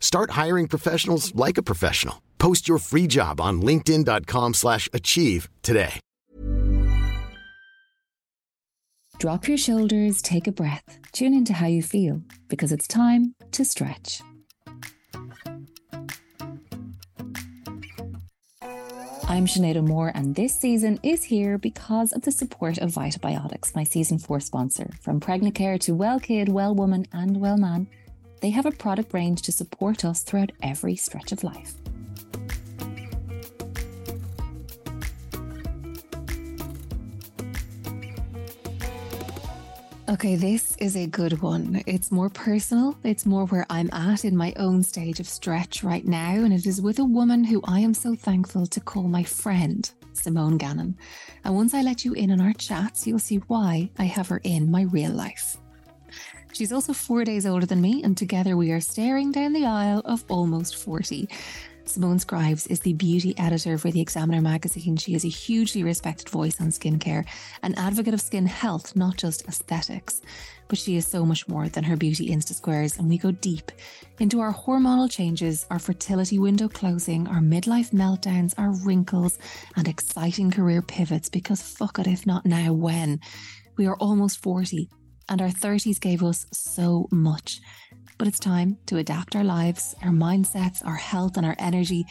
Start hiring professionals like a professional. Post your free job on linkedin.com/achieve slash achieve today. Drop your shoulders, take a breath, tune into how you feel because it's time to stretch. I'm Sinead O'Moore, and this season is here because of the support of Vitabiotics, my season four sponsor. From Pregnacare to well kid, well woman, and well man, they have a product range to support us throughout every stretch of life. Okay, this is a good one. It's more personal. It's more where I'm at in my own stage of stretch right now. And it is with a woman who I am so thankful to call my friend, Simone Gannon. And once I let you in on our chats, you'll see why I have her in my real life. She's also four days older than me, and together we are staring down the aisle of almost 40. Simone Scribes is the beauty editor for the Examiner magazine. She is a hugely respected voice on skincare, an advocate of skin health, not just aesthetics. But she is so much more than her beauty Insta squares, and we go deep into our hormonal changes, our fertility window closing, our midlife meltdowns, our wrinkles, and exciting career pivots because fuck it, if not now, when? We are almost 40, and our 30s gave us so much. But it's time to adapt our lives, our mindsets, our health, and our energy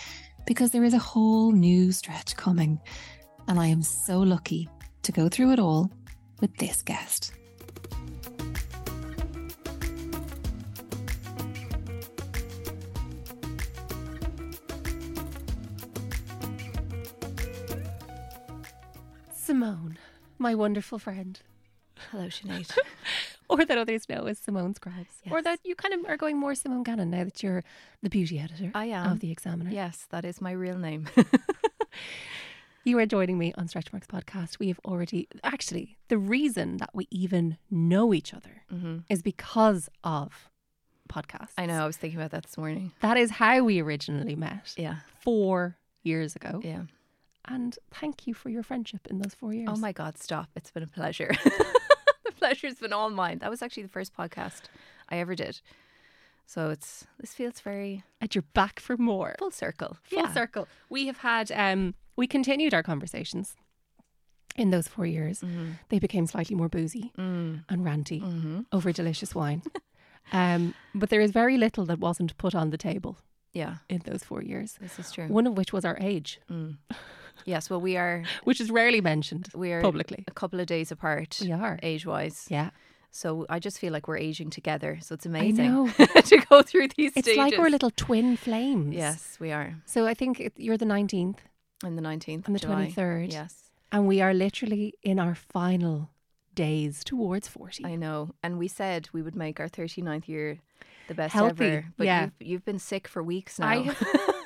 because there is a whole new stretch coming. And I am so lucky to go through it all with this guest. Simone, my wonderful friend. Hello, Sinead. or that others know as Simone Scribes. Or that you kind of are going more Simone Gannon now that you're the beauty editor I am. of The Examiner. Yes, that is my real name. You are joining me on Stretch Marks podcast. We have already, actually, the reason that we even know each other mm-hmm. is because of podcasts. I know. I was thinking about that this morning. That is how we originally met Yeah. four years ago. Yeah. And thank you for your friendship in those four years. Oh my God, stop. It's been a pleasure. pleasure's been all mine. That was actually the first podcast I ever did. So it's this feels very And you're back for more. full circle. full yeah. circle. We have had um we continued our conversations in those four years. They became slightly more boozy and ranty over delicious wine. um, but there is very little that wasn't put on the table Yeah. in those four years. This is true. One of which was our age, Yes. Well, we are which is rarely mentioned we are publicly. a couple of days apart. We are. age wise. Yeah, So I just feel like we're aging together. So it's amazing know. to go through these things. it's stages. like we're little twin flames. Yes, we are. So I think it- you're the nineteenth, On the nineteenth And the July. 23rd. Yes. and we are literally in our final days towards forty. I know. And we said we would make our 39th year the best Healthy, ever. But yeah. you've, you've been sick for weeks now. I have.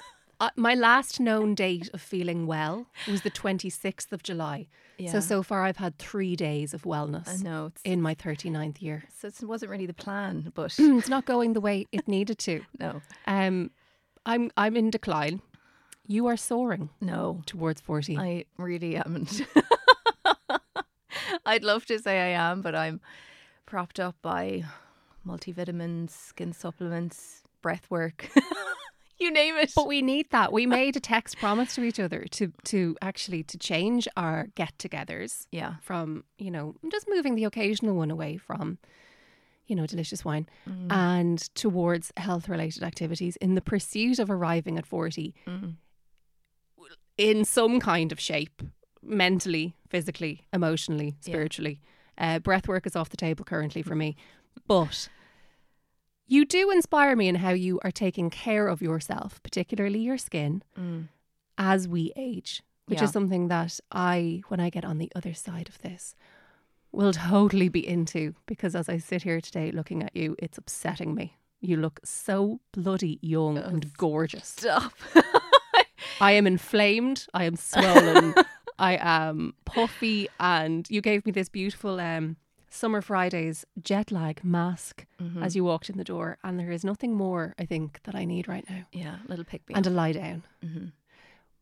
Uh, my last known date of feeling well was the 26th of July. Yeah. So, so far I've had three days of wellness I know. In my 39th year. so it wasn't really the plan, but it's not going the way it needed to. no. Um, I'm, I'm in decline. You are soaring No. towards 40. I really haven't. I'd love to say I am, but I'm propped up by multivitamins, skin supplements, breath work. you name it. but we need that. We made a text promise to each other to to actually to change our get-togethers yeah. from you know just moving the occasional one away from you know delicious wine and towards health-related activities in the pursuit of arriving at forty in some kind of shape, mentally, physically, emotionally, spiritually. Uh, breath work is off the table currently for me. But you do inspire me in how you are taking care of yourself, particularly your skin, as we age, which Yeah. is something that I, when I get on the other side of this, will totally be into because as I sit here today looking at you, it's upsetting me. You look so bloody young and gorgeous. Stop. I am inflamed. I am swollen. I am puffy. And you gave me this beautiful um, Summer Fridays jet lag mask Mm-hmm. as you walked in the door. And there is nothing more, I think, that I need right now. yeah, a little pick me. And a lie down. Mm-hmm.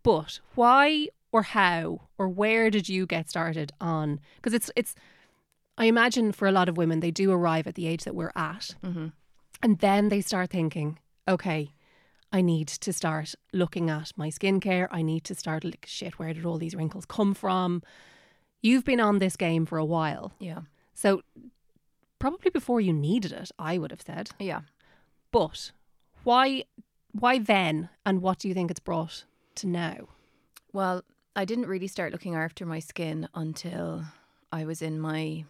But why or how or where did you get started on? Because it's, it's, I imagine for a lot of women, they do arrive at the age that we're at. Mm-hmm. And then they start thinking, okay, I need to start looking at my skincare. I need to start like shit, where did all these wrinkles come from? You've been on this game for a while. Yeah. So probably before you needed it, I would have said. Yeah. But why why then and what do you think it's brought to now? Well, I didn't really start looking after my skin until I was in my,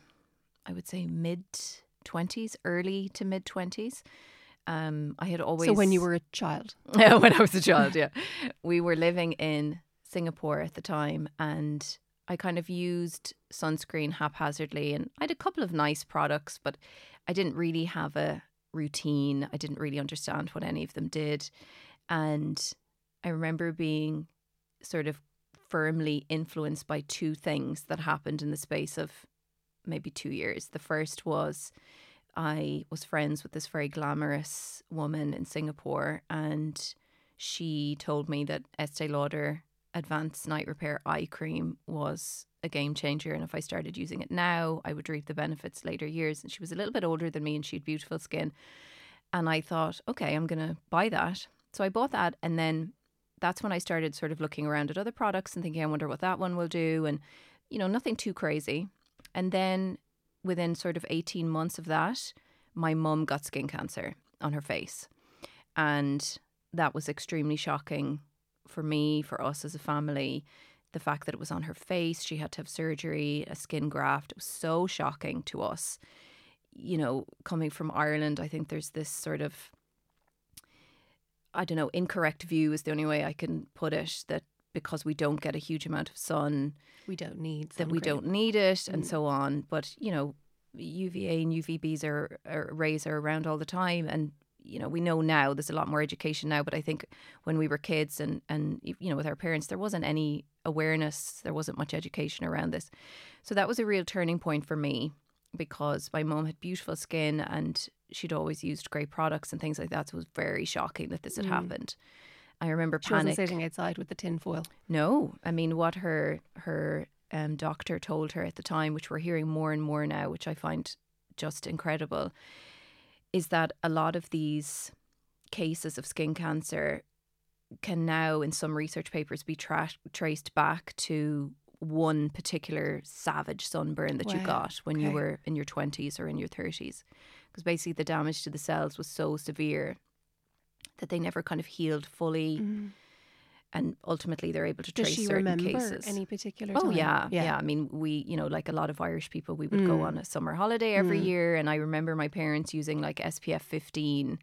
I would say, mid 20s, early to mid 20s. Um, I had always. So when you were a child. when I was a child, yeah. We were living in Singapore at the time and I kind of used sunscreen haphazardly and I had a couple of nice products, but I didn't really have a routine. I didn't really understand what any of them did. And I remember being sort of firmly influenced by two things that happened in the space of maybe two years. The first was I was friends with this very glamorous woman in Singapore, and she told me that Estee Lauder Advanced Night Repair Eye Cream was a game changer. And if I started using it now, I would reap the benefits later years. And she was a little bit older than me, and she had beautiful skin. And I thought, okay, I'm going to buy that. So I bought that, and then that's when I started sort of looking around at other products and thinking, I wonder what that one will do. And, you know, nothing too crazy. And then within sort of 18 months of that, my mum got skin cancer on her face. And that was extremely shocking for me, for us as a family. The fact that it was on her face, she had to have surgery, a skin graft. It was so shocking to us. You know, coming from Ireland, I think there's this sort of I don't know, incorrect view is the only way I can put it that because we don't get a huge amount of sun, We don't need that we cream. don't need it and mm. so on. But, you know, UVA and UVBs are, are rays are around all the time and you know, we know now there's a lot more education now, but I think when we were kids and and you know, with our parents there wasn't any awareness, there wasn't much education around this. So that was a real turning point for me because my mom had beautiful skin and she'd always used great products and things like that. So it was very shocking that this had happened. I remember She wasn't sitting outside with the tin foil. No, I mean what her her um, doctor told her at the time, which we're hearing more and more now, which I find just incredible, is that a lot of these cases of skin cancer can now, in some research papers, be tra- traced back to one particular savage sunburn that you got when you were in your twenties or in your thirties, because basically the damage to the cells was so severe that they never kind of healed fully mm. And ultimately they're able to Does trace she certain remember cases. any particular Oh time? yeah, yeah, I mean, we, you know, like a lot of Irish people, we would go Mm. on a summer holiday every year, and I remember my parents using like SPF fifteen,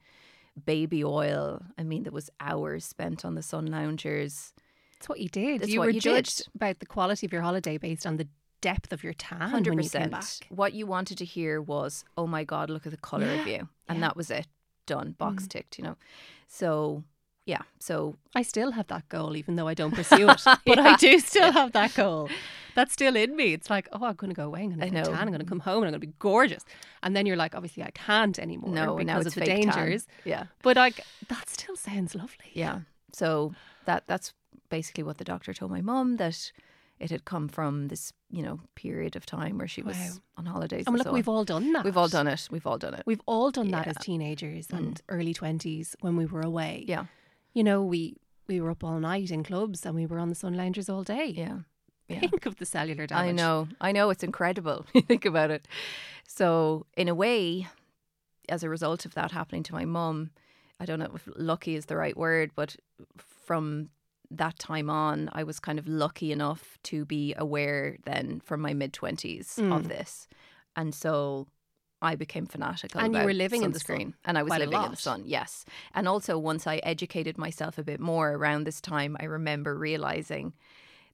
baby oil. I mean, there was hours spent on the sun loungers. That's what you did. That's you what were you did. judged about the quality of your holiday based on the depth of your tan Hundred when you came back. What you wanted to hear was, "Oh my God, look at the color of you," and that was it. Done, box Mm. ticked. You know, so yeah, so I still have that goal, even though I don't pursue it. But I do still have that goal. That's still in me. It's like, oh, I'm going to go away. I'm going to tan. I'm going to come home and I'm going to be gorgeous. And then you're like, obviously, I can't anymore no, because of the fake tan. dangers. Yeah. But like, that still sounds lovely. Yeah. So that that's basically what the doctor told my mum that it had come from this, you know, period of time where she was Wow. on holidays. And and look, so we've all done that. we've all done it. We've all done it. We've all done that as Yeah. Mm. teenagers and early 20s when we were away. yeah. You know, we we were up all night in clubs and we were on the sun loungers all day. Yeah. Yeah. Think of the cellular damage. I know. I know it's incredible. You think about it. So, in a way, as a result of that happening to my mum, I don't know if lucky is the right word, but from that time on, I was kind of lucky enough to be aware then from my mid 20s of mm. this. and so I became fanatical. And you were living in the sunscreen, sun and I was living in the sun. Yes, and also once I educated myself a bit more around this time, I remember realizing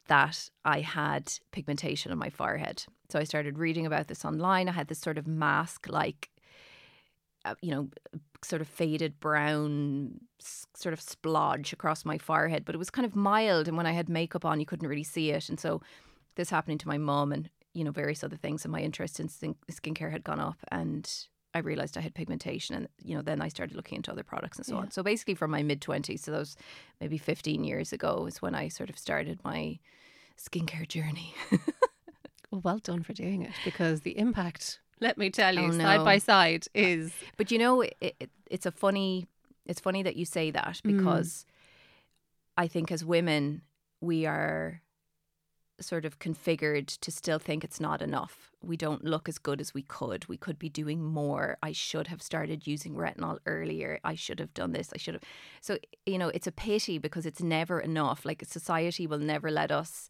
that I had pigmentation on my forehead. So I started reading about this online. I had this sort of mask like, uh, you know, sort of faded brown sort of splodge across my forehead, but it was kind of mild. And when I had makeup on, you couldn't really see it. And so this happening to my mum and, you know, various other things. And my interest in skin- skincare had gone up. And I realized I had pigmentation. And, you know, then I started looking into other products and so on. So basically, from my mid 20s, so those maybe 15 years ago, is when I sort of started my skincare journey. Well, well done for doing it because the impact, let me tell you, Oh, side by side uh, is But you know, it, it, it's a funny. It's funny that you say that mm. because I think as women we are sort of configured to still think it's not enough. We don't look as good as we could. We could be doing more. I should have started using retinol earlier. I should have done this. I should have. So, you know, it's a pity because it's never enough. Like society will never let us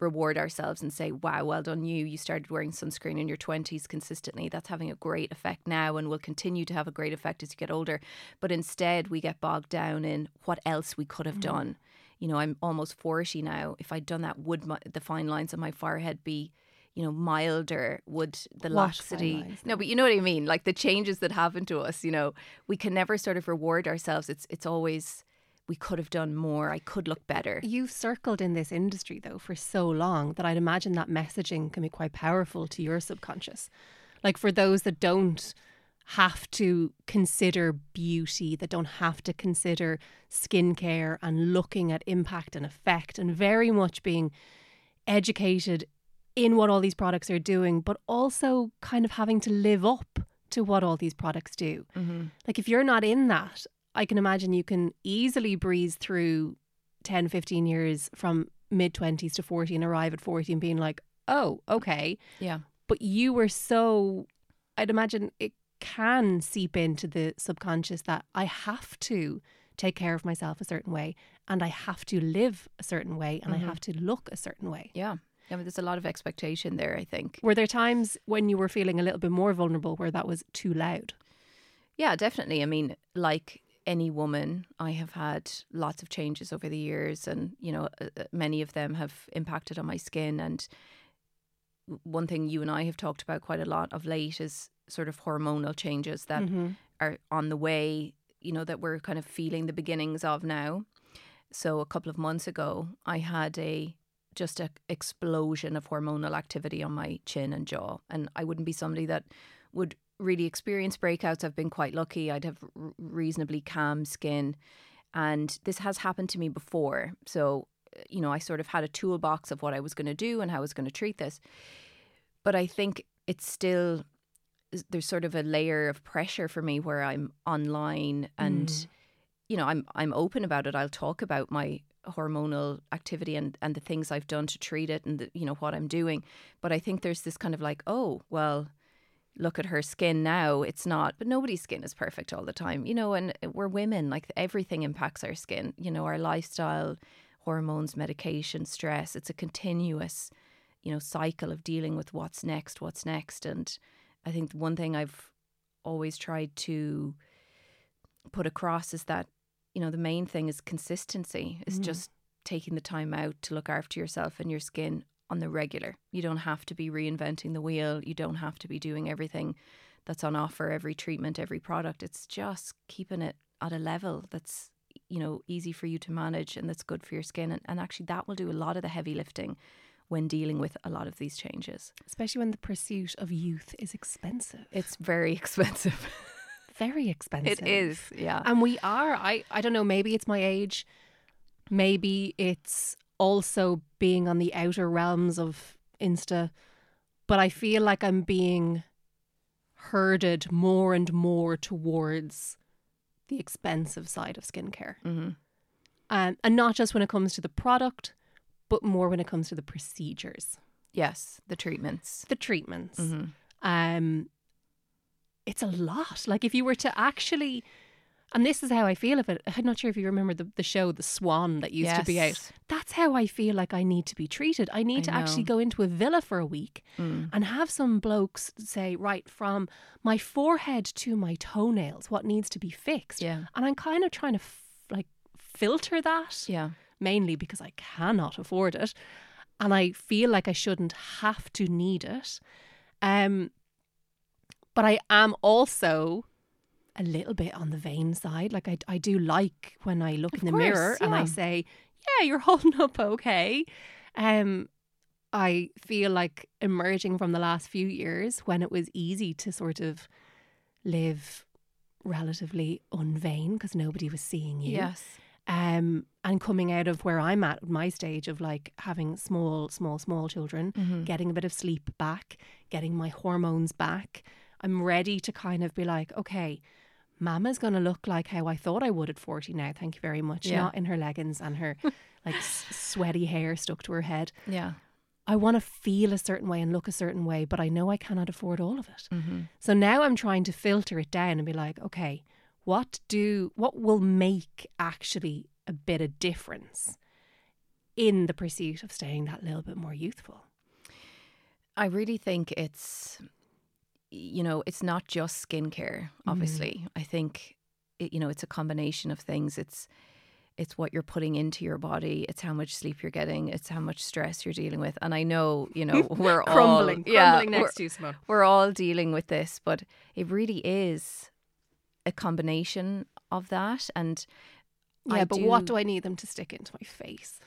reward ourselves and say, wow, well done you. You started wearing sunscreen in your 20s consistently. That's having a great effect now and will continue to have a great effect as you get older. But instead, we get bogged down in what else we could have mm-hmm. done. You know, I'm almost 40 now. If I'd done that, would my, the fine lines on my forehead be, you know, milder? Would the laxity. lines, No, but you know what I mean? Like the changes that happen to us, you know, we can never sort of reward ourselves. It's, it's always, we could have done more. I could look better. You've circled in this industry though for so long that I'd imagine that messaging can be quite powerful to your subconscious. Like for those that don't have to consider beauty, that don't have to consider skincare and looking at impact and effect and very much being educated in what all these products are doing, but also kind of having to live up to what all these products do. Mm-hmm. Like if you're not in that, I can imagine you can easily breeze through 10, 15 years from mid 20s to 40 and arrive at 40 and being like, oh, okay. Yeah. But you were so, I'd imagine it can seep into the subconscious that I have to take care of myself a certain way and I have to live a certain way and I have to look a certain way. Yeah. I mean, there's a lot of expectation there, I think. Were there times when you were feeling a little bit more vulnerable where that was too loud? Yeah, definitely. I mean, like any woman, I have had lots of changes over the years, and you know, uh, uh, many of them have impacted on my skin. And one thing you and I have talked about quite a lot of late is sort of hormonal changes that mm-hmm. are on the way. You know, that we're kind of feeling the beginnings of now. So a couple of months ago, I had a just a explosion of hormonal activity on my chin and jaw, and I wouldn't be somebody that would really experience breakouts. I've been quite lucky. I'd have reasonably calm skin, and this has happened to me before. So, you know, I sort of had a toolbox of what I was going to do and how I was going to treat this. But I think it's still there's sort of a layer of pressure for me where I'm online and mm. you know I'm I'm open about it. I'll talk about my hormonal activity and and the things I've done to treat it and the, you know what I'm doing. But I think there's this kind of like, oh, well, look at her skin now. It's not, but nobody's skin is perfect all the time, you know, and we're women, like everything impacts our skin, you know, our lifestyle, hormones, medication, stress. It's a continuous, you know, cycle of dealing with what's next, what's next. And I think one thing I've always tried to put across is that, you know, the main thing is consistency, is mm. just taking the time out to look after yourself and your skin on the regular. You don't have to be reinventing the wheel. You don't have to be doing everything that's on offer, every treatment, every product. It's just keeping it at a level that's, you know, easy for you to manage and that's good for your skin. And, and actually, that will do a lot of the heavy lifting when dealing with a lot of these changes. Especially when the pursuit of youth is expensive. It's very expensive. Very expensive. it is, yeah. And we are. I, I don't know, maybe it's my age. Maybe it's also being on the outer realms of Insta. But I feel like I'm being herded more and more towards the expensive side of skincare. hmm Um, and not just when it comes to the product, but more when it comes to the procedures, Yes, the treatments. the treatments. Mhm. Um, it's a lot. Like if you were to actually, And this is how I feel of it. I'm not sure if you remember the, the show The Swan that used to be out. That's how I feel like I need to be treated. I need I to actually go into a villa for a week Mm. and have some blokes say, right, from my forehead to my toenails, what needs to be fixed. Yeah. And I'm kind of trying to f- like filter that Yeah. Mainly because I cannot afford it and I feel like I shouldn't have to need it. Um but I am also a little bit on the vain side. Like I I do like when I look Of in the course, mirror and I say, "Yeah, you're holding up okay." Um I feel like emerging from the last few years when it was easy to sort of live relatively unvain because nobody was seeing you Yes. Um, and coming out of where I'm at, my stage of like having small, small, small children, Mm-hmm. getting a bit of sleep back, getting my hormones back. I'm ready to kind of be like, okay, Mama's going to look like how I thought I would at 40 now. Thank you very much. Yeah. Not in her leggings and her like s- sweaty hair stuck to her head. Yeah. I want to feel a certain way and look a certain way, but I know I cannot afford all of it. Mm-hmm. So now I'm trying to filter it down and be like, okay, what do what will make actually a bit of difference in the pursuit of staying that little bit more youthful? I really think it's, you know, it's not just skincare. Mm-hmm. Obviously, I think, it, you know, it's a combination of things. It's, it's what you're putting into your body. It's how much sleep you're getting. It's how much stress you're dealing with. And I know, you know, we're crumbling, all crumbling next to you, Simone. we're all dealing with this, but it really is a combination of that. And Yeah, I but what do I need them to stick into my face?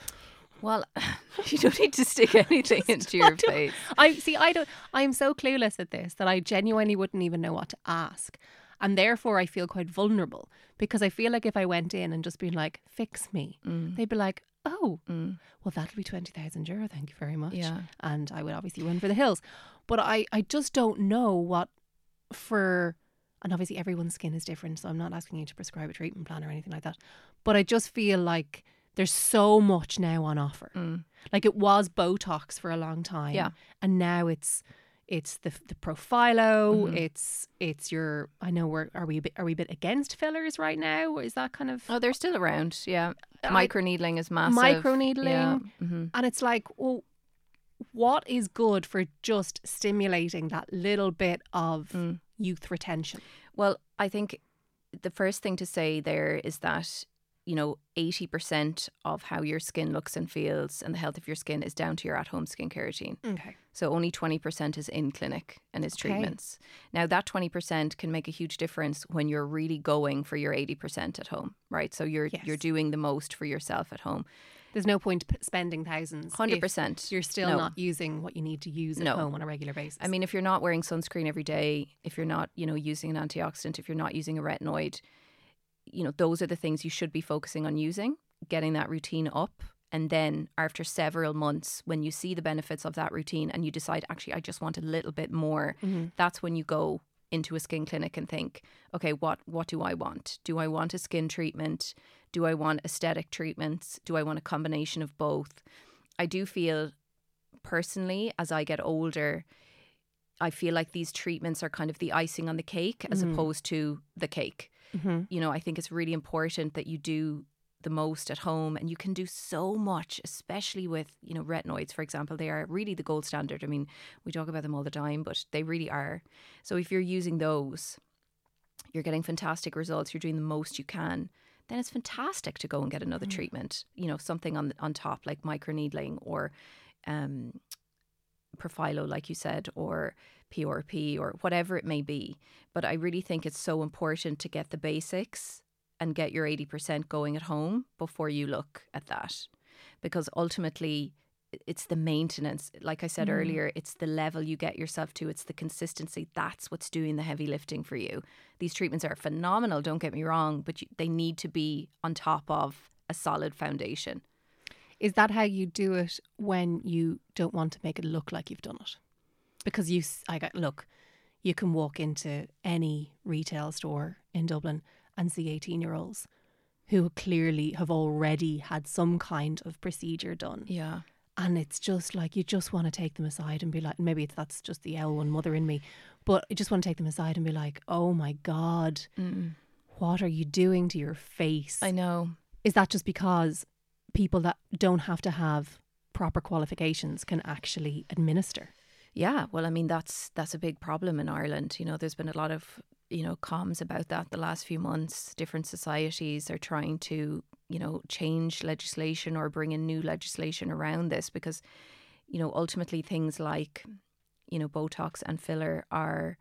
Well, you don't need to stick anything into your do- face. I see. I don't. I'm so clueless at this that I genuinely wouldn't even know what to ask, and therefore I feel quite vulnerable because I feel like if I went in and just been like, "Fix me," mm. they'd be like, "Oh, mm. well, that'll be twenty thousand euro. Thank you very much." Yeah. and I would obviously run for the hills, but I I just don't know what for. And obviously, everyone's skin is different, so I'm not asking you to prescribe a treatment plan or anything like that. But I just feel like there's so much now on offer. Like it was Botox for a long time, Yeah. and now it's it's the the Profhilo. Mm-hmm. It's it's your. I know we're are we a bit, are we a bit against fillers right now? Is that kind of Oh, they're still around. Yeah. Microneedling is massive. microneedling? Yeah. hmm And it's like, well, what is good for just stimulating that little bit of Mm. Youth retention? Well, I think the first thing to say there is that, you know, 80% of how your skin looks and feels and the health of your skin is down to your at home skincare routine. Okay. So only 20% is in clinic and is Okay. treatments. Now, that 20% can make a huge difference when you're really going for your 80% at home, right? So you're Yes. you're doing the most for yourself at home. There's no point spending thousands. 100%. You're still No. not using what you need to use at No. home on a regular basis. I mean, if you're not wearing sunscreen every day, if you're not, you know, using an antioxidant, if you're not using a retinoid, you know, those are the things you should be focusing on using, getting that routine up. And then after several months, when you see the benefits of that routine and you decide, actually, I just want a little bit more, mm-hmm. that's when you go into a skin clinic and think, okay, what what do I want? Do I want a skin treatment? Do I want aesthetic treatments? Do I want a combination of both? I do feel personally, as I get older, I feel like these treatments are kind of the icing on the cake as mm-hmm. opposed to the cake. Mm-hmm. You know, I think it's really important that you do the most at home and you can do so much, especially with, you know, retinoids, for example. They are really the gold standard. I mean, we talk about them all the time, but they really are. So if you're using those, you're getting fantastic results, you're doing the most you can, then it's fantastic to go and get another treatment, you know, something on on top like microneedling or um Profhilo, like you said, or PRP or whatever it may be. But I really think it's so important to get the basics and get your 80% going at home before you look at that. Because ultimately, it's the maintenance. Like I said mm. earlier, it's the level you get yourself to, it's the consistency. That's what's doing the heavy lifting for you. These treatments are phenomenal, don't get me wrong, but you, they need to be on top of a solid foundation. Is that how you do it when you don't want to make it look like you've done it? Because you, I got look, you can walk into any retail store in Dublin and see eighteen-year-olds who clearly have already had some kind of procedure done, Yeah. And it's just like you just want to take them aside and be like, maybe it's, that's just the L one mother in me, but I just want to take them aside and be like, oh my god, what are you doing to your face? I know. Is that just because people that don't have to have proper qualifications can actually administer? Yeah, well, I mean that's that's a big problem in Ireland. You know, there's been a lot of you know comms about that the last few months. Different societies are trying to you know change legislation or bring in new legislation around this because you know ultimately things like you know Botox and filler are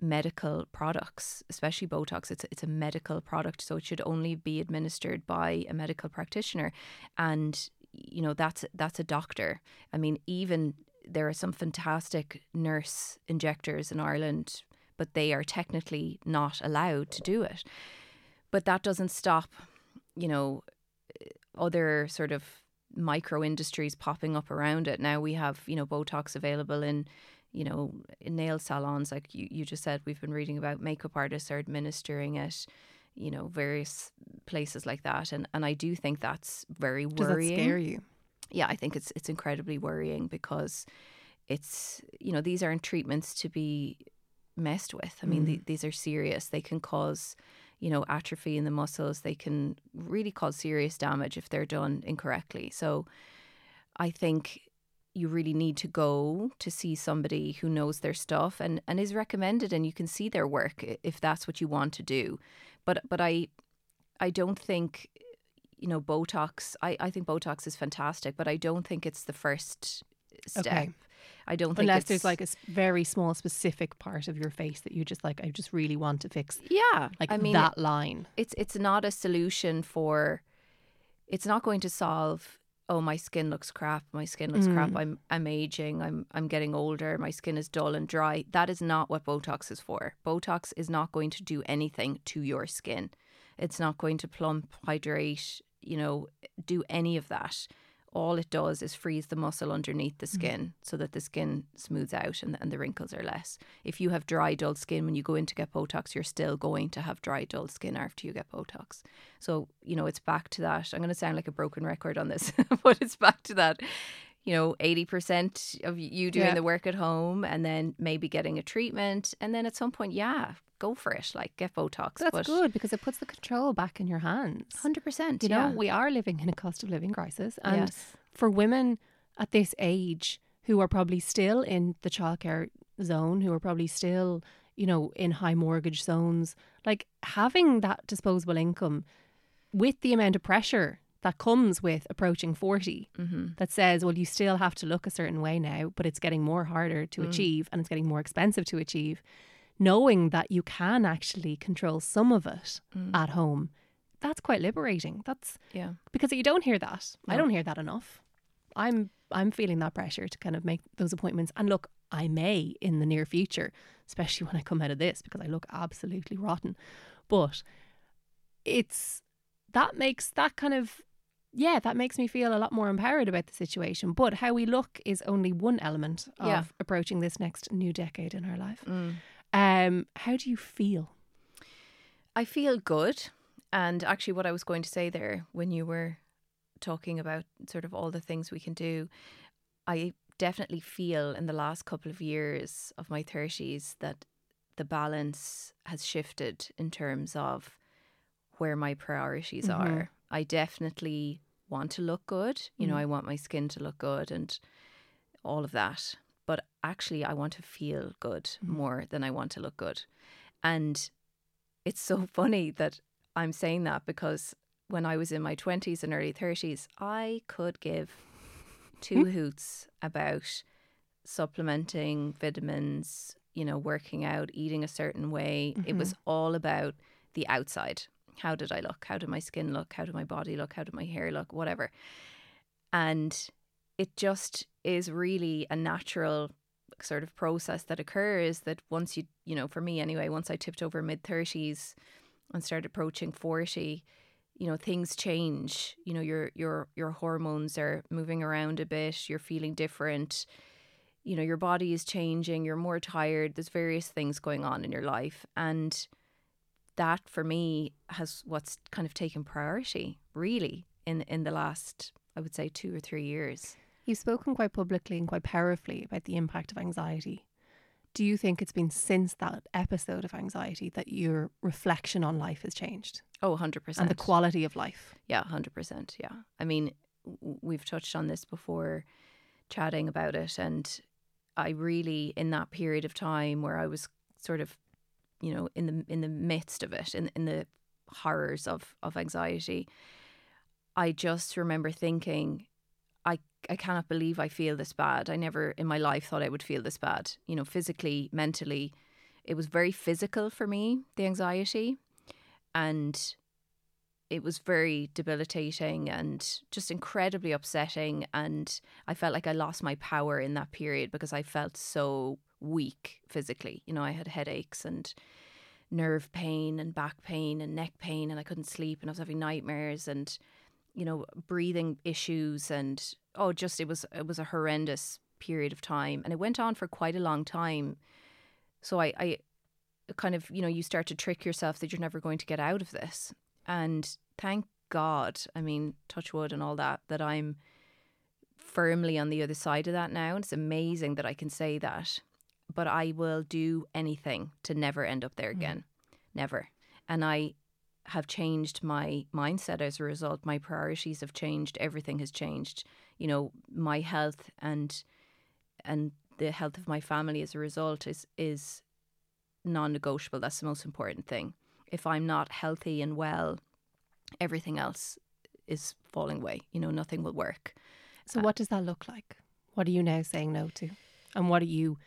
medical products, especially Botox. It's it's a medical product, so it should only be administered by a medical practitioner, and you know that's that's a doctor. I mean, even there are some fantastic nurse injectors in Ireland, but they are technically not allowed to do it. But that doesn't stop, you know, other sort of micro industries popping up around it. Now we have, you know, Botox available in, you know, in nail salons, like you, you just said, we've been reading about makeup artists are administering it, you know, various places like that. And and I do think that's very worrying. Does that scare you? yeah, I think it's it's incredibly worrying because it's you know these aren't treatments to be messed with. I mean, mm. the, these are serious. They can cause you know atrophy in the muscles. They can really cause serious damage if they're done incorrectly. So, I think you really need to go to see somebody who knows their stuff and, and is recommended and you can see their work if that's what you want to do. But but I I don't think you know, Botox. I, I think Botox is fantastic, but I don't think it's the first step. Okay. I don't think Unless it's, there's like a very small specific part of your face that you just like, I just really want to fix. yeah. Like I mean, that line. it's it's not a solution for. It's not going to solve. Oh, my skin looks crap. My skin looks crap. Mm. I'm I'm aging. I'm I'm getting older. My skin is dull and dry. That is not what Botox is for. Botox is not going to do anything to your skin. It's not going to plump, hydrate, you know, do any of that. All it does is freeze the muscle underneath the mm. skin so that the skin smooths out and, and the wrinkles are less. If you have dry, dull skin when you go in to get Botox, you're still going to have dry, dull skin after you get Botox. So, you know, it's back to that. I'm going to sound like a broken record on this, but it's back to that. You know, 80% of you doing Yeah. the work at home and then maybe getting a treatment. And then at some point, yeah, go for it. Like get Botox. That's but good because it puts the control back in your hands. 100%. You know, yeah. we are living in a cost of living crisis. And Yes. for women at this age who are probably still in the childcare zone, who are probably still, you know, in high mortgage zones, like having that disposable income with the amount of pressure that comes with approaching 40 mm-hmm. that says, well, you still have to look a certain way now, but it's getting more harder to mm. achieve and it's getting more expensive to achieve. Knowing that you can actually control some of it mm. at home, that's quite liberating. That's Yeah. because you don't hear that. I don't hear that enough. I'm I'm feeling that pressure to kind of make those appointments. And look, I may in the near future, especially when I come out of this because I look absolutely rotten. But it's that makes that kind of yeah, that makes me feel a lot more empowered about the situation. But how we look is only one element of Yeah. approaching this next new decade in our life. Mm. Um, how do you feel? I feel good. And actually, what I was going to say there when you were talking about sort of all the things we can do, I definitely feel in the last couple of years of my 30s that the balance has shifted in terms of where my priorities Mhm. are. I definitely want to look good. You know, mm. I want my skin to look good and all of that. But actually, I want to feel good mm. more than I want to look good. And it's so funny that I'm saying that because when I was in my 20s and early 30s, I could give two hoots about supplementing vitamins, you know, working out, eating a certain way. It was mm-hmm. all about the outside. How did I look? How did my skin look? How did my body look? How did my hair look? Whatever. And it just is really a natural sort of process that occurs that once you, you know, for me anyway, once I tipped over mid 30s and started approaching 40, you know, things change. You know, your your your hormones are moving around a bit, you're feeling different. You know, your body is changing, you're more tired, there's various things going on in your life and that for me has what's kind of taken priority really in in the last I would say 2 or 3 years. You've spoken quite publicly and quite powerfully about the impact of anxiety Do you think it's been since that episode of anxiety that your reflection on life has changed Oh, 100%. and the quality of life? Yeah, 100%. Yeah. I mean, we've touched on this before chatting about it. And I really, in that period of time where I was sort of, you know, in the in the midst of it, in in the horrors of of anxiety, I just remember thinking, I I cannot believe I feel this bad. I never in my life thought I would feel this bad. You know, physically, mentally, it was very physical for me. The anxiety, and it was very debilitating and just incredibly upsetting. And I felt like I lost my power in that period because I felt so weak physically. You know, I had headaches and nerve pain and back pain and neck pain, and I couldn't sleep, and I was having nightmares and you know breathing issues and oh, just it was it was a horrendous period of time, and it went on for quite a long time. So I, I kind of you know you start to trick yourself that you're never going to get out of this and thank God, I mean, touch wood and all that, that I'm firmly on the other side of that now. And it's amazing that I can say that. But I will do anything to never end up there mm-hmm. again. Never. And I have changed my mindset as a result. My priorities have changed. Everything has changed. You know, my health and and the health of my family as a result is is non-negotiable. That's the most important thing. If I'm not healthy and well, everything else is falling away. You know, nothing will work. So, what does that look like? What are you now saying no to? And what are you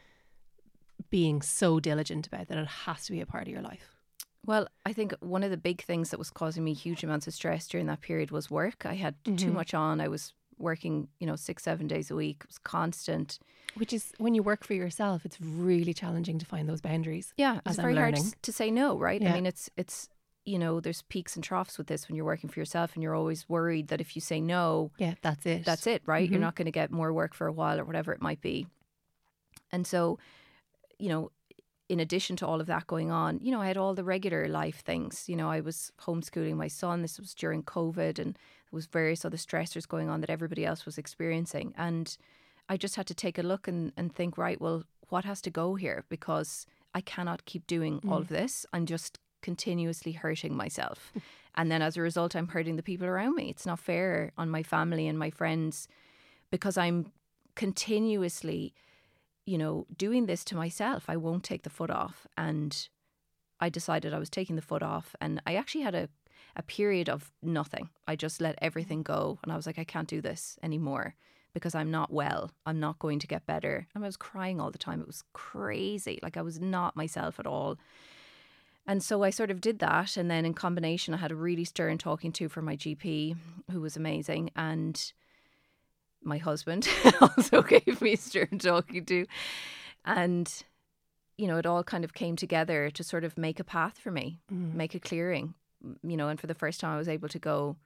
being so diligent about that it has to be a part of your life? Well, I think one of the big things that was causing me huge amounts of stress during that period was work. I had too much on. I was working, you know, six, seven days a week. It was constant. Which is when you work for yourself, it's really challenging to find those boundaries. Yeah, it's very hard to, say no, right? Yeah. I mean, it's it's you know, there's peaks and troughs with this when you're working for yourself, and you're always worried that if you say no, Yeah, that's it. that's it, right? You're Mhm. not going to get more work for a while or whatever it might be. And so, you know, in addition to all of that going on, you know, I had all the regular life things. You know, I was homeschooling my son. This was during COVID, and there was various other stressors going on that everybody else was experiencing. And I just had to take a look and, and think, right, well, what has to go here? Because I cannot keep doing all mm. of this. I'm just continuously hurting myself. and then as a result, I'm hurting the people around me. It's not fair on my family and my friends because I'm continuously, you know, doing this to myself. I won't take the foot off. And I decided I was taking the foot off. And I actually had a, a period of nothing. I just let everything go. And I was like, I can't do this anymore because I'm not well. I'm not going to get better. And I was crying all the time. It was crazy. Like I was not myself at all. And so I sort of did that. And then in combination, I had a really stern talking to from my GP, who was amazing. And my husband also gave me a stern talking to. And, you know, it all kind of came together to sort of make a path for me, mm-hmm. make a clearing, you know. And for the first time, I was able to go,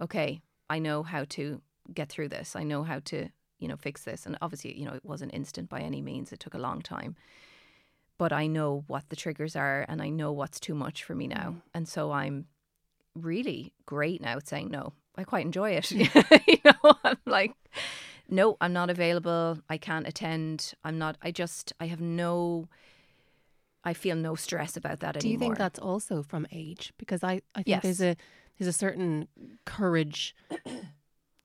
okay, I know how to get through this. I know how to, you know, fix this. And obviously, you know, it wasn't instant by any means, it took a long time but I know what the triggers are and I know what's too much for me now. Mm-hmm. And so I'm really great now at saying no. I quite enjoy it. you know, I'm like, no, I'm not available. I can't attend. I'm not, I just, I have no, I feel no stress about that anymore. Do you think that's also from age? Because I, I think Yes. there's a there's a certain courage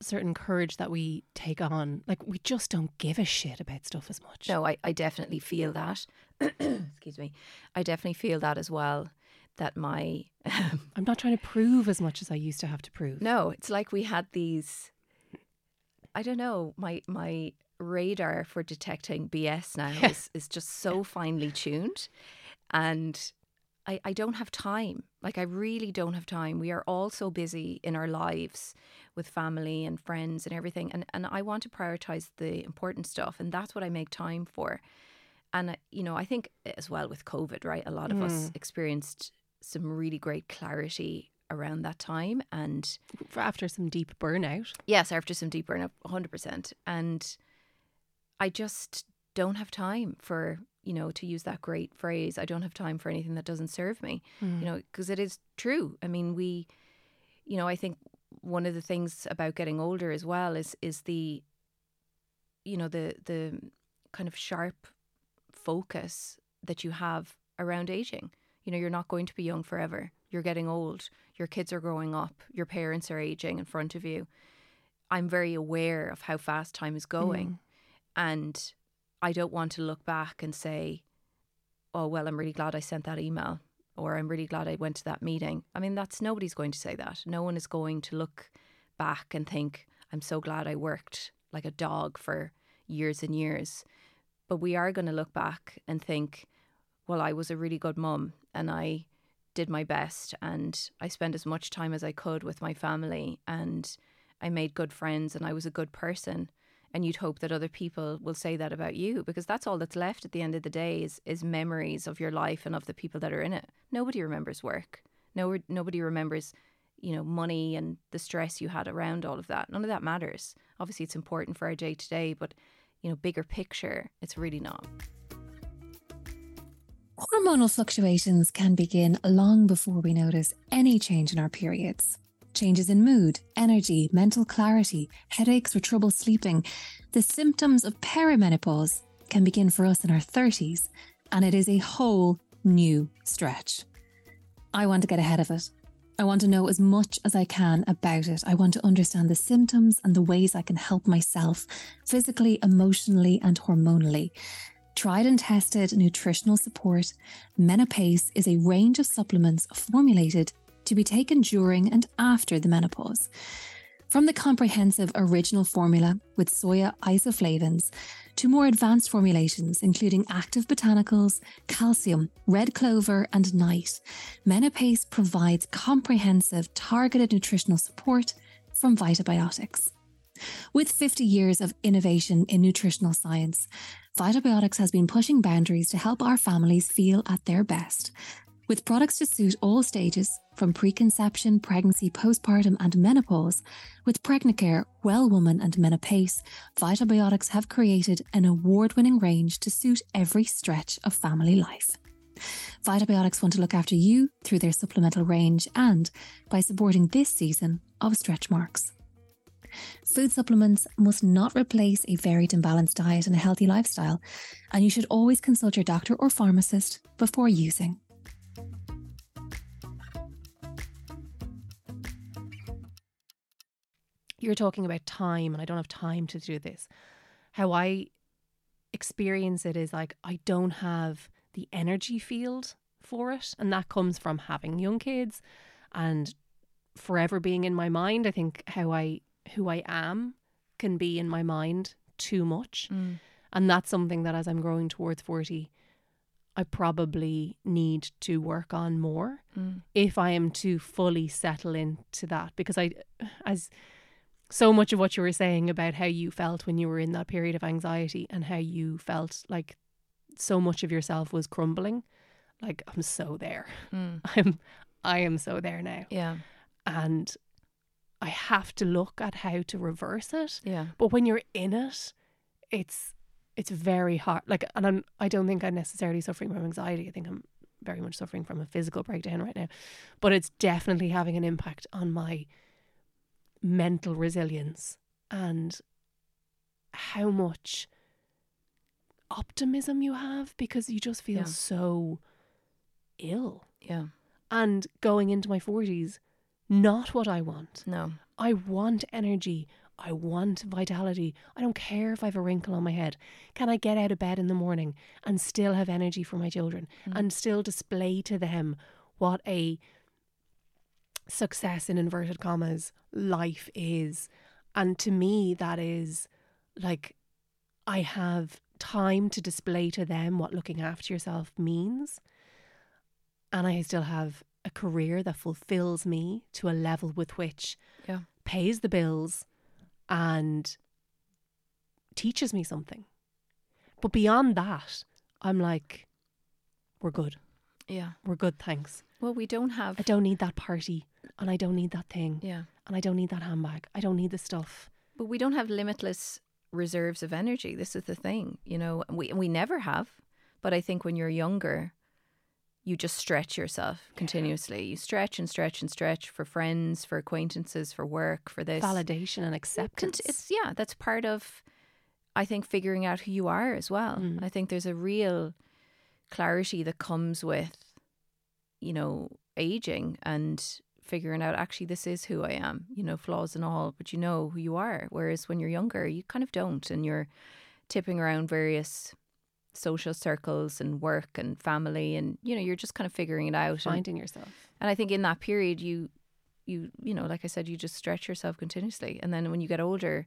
certain courage that we take on. Like we just don't give a shit about stuff as much. No, I, I definitely feel that. Excuse me. I definitely feel that as well. That my I'm not trying to prove as much as I used to have to prove. No, it's like we had these. I don't know. My my radar for detecting BS now is is just so finely tuned, and I I don't have time. Like I really don't have time. We are all so busy in our lives with family and friends and everything, and and I want to prioritize the important stuff, and that's what I make time for. And you know, I think as well with COVID, right? A lot of us mm. experienced some really great clarity around that time, and For after some deep burnout. Yes, after some deep burnout, 100%. And I just don't have time for, you know, to use that great phrase, I don't have time for anything that doesn't serve me, mm. you know, because it is true. I mean, we, you know, I think one of the things about getting older as well is is the, you know, the the kind of sharp focus that you have around aging. You know, you're not going to be young forever. You're getting old. Your kids are growing up. Your parents are aging in front of you. I'm very aware of how fast time is going. Mm. And I don't want to look back and say, oh, well, I'm really glad I sent that email or I'm really glad I went to that meeting. I mean, that's nobody's going to say that. No one is going to look back and think, I'm so glad I worked like a dog for years and years. But we are going to look back and think, well, I was a really good mum and I did my best and I spent as much time as I could with my family and I made good friends and I was a good person. And you'd hope that other people will say that about you because that's all that's left at the end of the day is, is memories of your life and of the people that are in it. Nobody remembers work. No, nobody remembers, you know, money and the stress you had around all of that. None of that matters. Obviously, it's important for our day to day, but you know, bigger picture, it's really not. Hormonal fluctuations can begin long before we notice any change in our periods. Changes in mood, energy, mental clarity, headaches, or trouble sleeping. The symptoms of perimenopause can begin for us in our 30s, and it is a whole new stretch. I want to get ahead of it. I want to know as much as I can about it. I want to understand the symptoms and the ways I can help myself physically, emotionally, and hormonally. Tried and tested nutritional support, Menopace is a range of supplements formulated to be taken during and after the menopause. From the comprehensive original formula with soya isoflavones to more advanced formulations, including active botanicals, calcium, red clover, and night, Menopace provides comprehensive, targeted nutritional support from Vitabiotics. With 50 years of innovation in nutritional science, Vitabiotics has been pushing boundaries to help our families feel at their best. With products to suit all stages, from preconception, pregnancy, postpartum, and menopause, with Pregnacare, Well Woman, and Menopace, Vitabiotics have created an award winning range to suit every stretch of family life. Vitabiotics want to look after you through their supplemental range and by supporting this season of stretch marks. Food supplements must not replace a varied and balanced diet and a healthy lifestyle, and you should always consult your doctor or pharmacist before using. You're talking about time, and I don't have time to do this. How I experience it is like I don't have the energy field for it, and that comes from having young kids and forever being in my mind. I think how I who I am can be in my mind too much. Mm. And that's something that as I'm growing towards 40, I probably need to work on more Mm. if I am to fully settle into that. Because I, as so much of what you were saying about how you felt when you were in that period of anxiety and how you felt like so much of yourself was crumbling, like I'm so there. Mm. I'm, I am so there now. Yeah. And I have to look at how to reverse it. Yeah. But when you're in it, it's it's very hard. Like, and I'm I don't think I'm necessarily suffering from anxiety. I think I'm very much suffering from a physical breakdown right now. But it's definitely having an impact on my mental resilience and how much optimism you have because you just feel Yeah. so ill. Yeah. And going into my 40s, not what I want. No. I want energy. I want vitality. I don't care if I have a wrinkle on my head. Can I get out of bed in the morning and still have energy for my children mm. and still display to them what a success in inverted commas life is? And to me, that is like I have time to display to them what looking after yourself means. And I still have career that fulfills me to a level with which Yeah. pays the bills and teaches me something. But beyond that, I'm like, we're good. Yeah. We're good, thanks. Well, we don't have. I don't need that party and I don't need that thing Yeah. and I don't need that handbag. I don't need the stuff. But we don't have limitless reserves of energy. This is the thing, you know. We we never have. But I think when you're younger, you just stretch yourself continuously. You stretch and stretch and stretch for friends, for acquaintances, for work, for this Validation and acceptance. It's yeah, that's part of. I think figuring out who you are as well. Mm. I think there's a real clarity that comes with, you know, aging and figuring out actually this is who I am, you know, flaws and all, but you know who you are. Whereas when you're younger, you kind of don't and you're tipping around various social circles and work and family and you know, you're just kind of figuring it out. And, Finding yourself. and I think in that period you you you know, like I said, you just stretch yourself continuously. And then when you get older,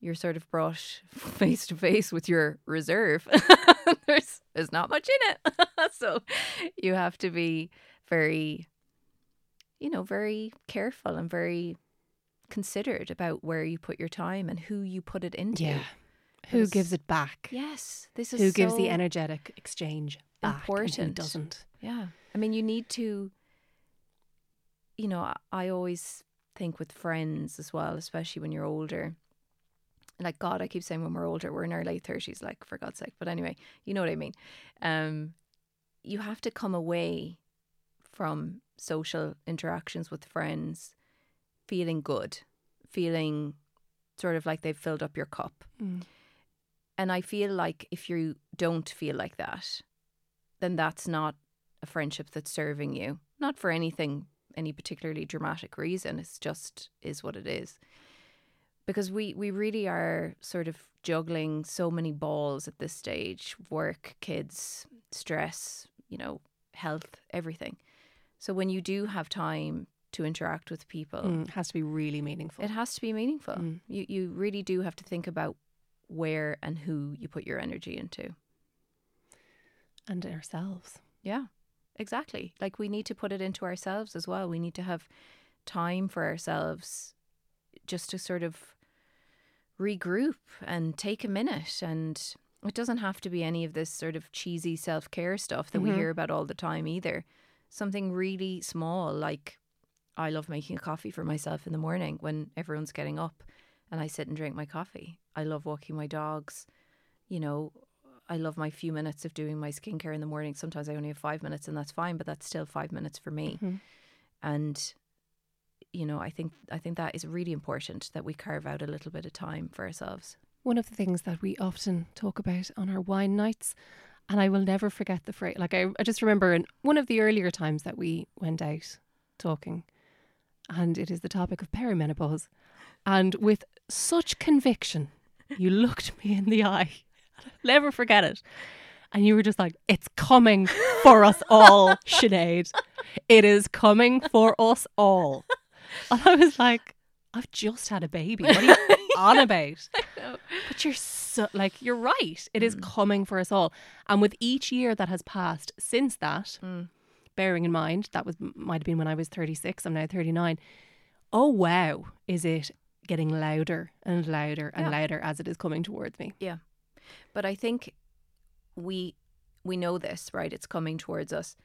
you're sort of brought face to face with your reserve. there's there's not much in it. so you have to be very you know, very careful and very considered about where you put your time and who you put it into. Yeah. Who gives it back? Yes, this is Who gives the energetic exchange back? and who important. doesn't? Yeah. I mean, you need to, you know, I- always think with friends as well, especially when you're older. Like, God, I keep saying when we're older, we're in our late 30s, like, for God's sake. But anyway, you know what I mean. Um, you have to come away from social interactions with friends feeling good, feeling sort of like they've filled up your cup. Mm. And I feel like if you don't feel like that, then that's not a friendship that's serving you. Not for anything, any particularly dramatic reason. It's just is what it is. Because we, we really are sort of juggling so many balls at this stage work, kids, stress, you know, health, everything. So when you do have time to interact with people, Mm, has to be really meaningful. it has to be meaningful. Mm. You you really do have to think about where and who you put your energy into. and ourselves. Yeah, exactly. Like we need to put it into ourselves as well. We need to have time for ourselves just to sort of regroup and take a minute. And it doesn't have to be any of this sort of cheesy self care stuff that we Mhm. hear about all the time either. Something really small, like I love making a coffee for myself in the morning when everyone's getting up and I sit and drink my coffee. I love walking my dogs. You know, I love my few minutes of doing my skincare in the morning. Sometimes I only have five minutes and that's fine, but that's still five minutes for me. Mhm. And you know, I think I think that is really important that we carve out a little bit of time for ourselves. One of the things that we often talk about on our wine nights, and I will never forget the phrase. Like I, I just remember in one of the earlier times that we went out talking, and it is the topic of perimenopause, and with such conviction, you looked me in the eye. I'll never forget it. And you were just like, it's coming for us all, Sinead. It is coming for us all. And I was like, I've just had a baby. What are you on about? But you're so like you're right. It is coming for us all. And with each year that has passed since that, Mm. bearing in mind that was might have been when I was 36, I'm now 39. Oh wow, is it getting louder and louder and Yeah. louder as it is coming towards me? Yeah. But I think we we know this, right? It's coming towards us.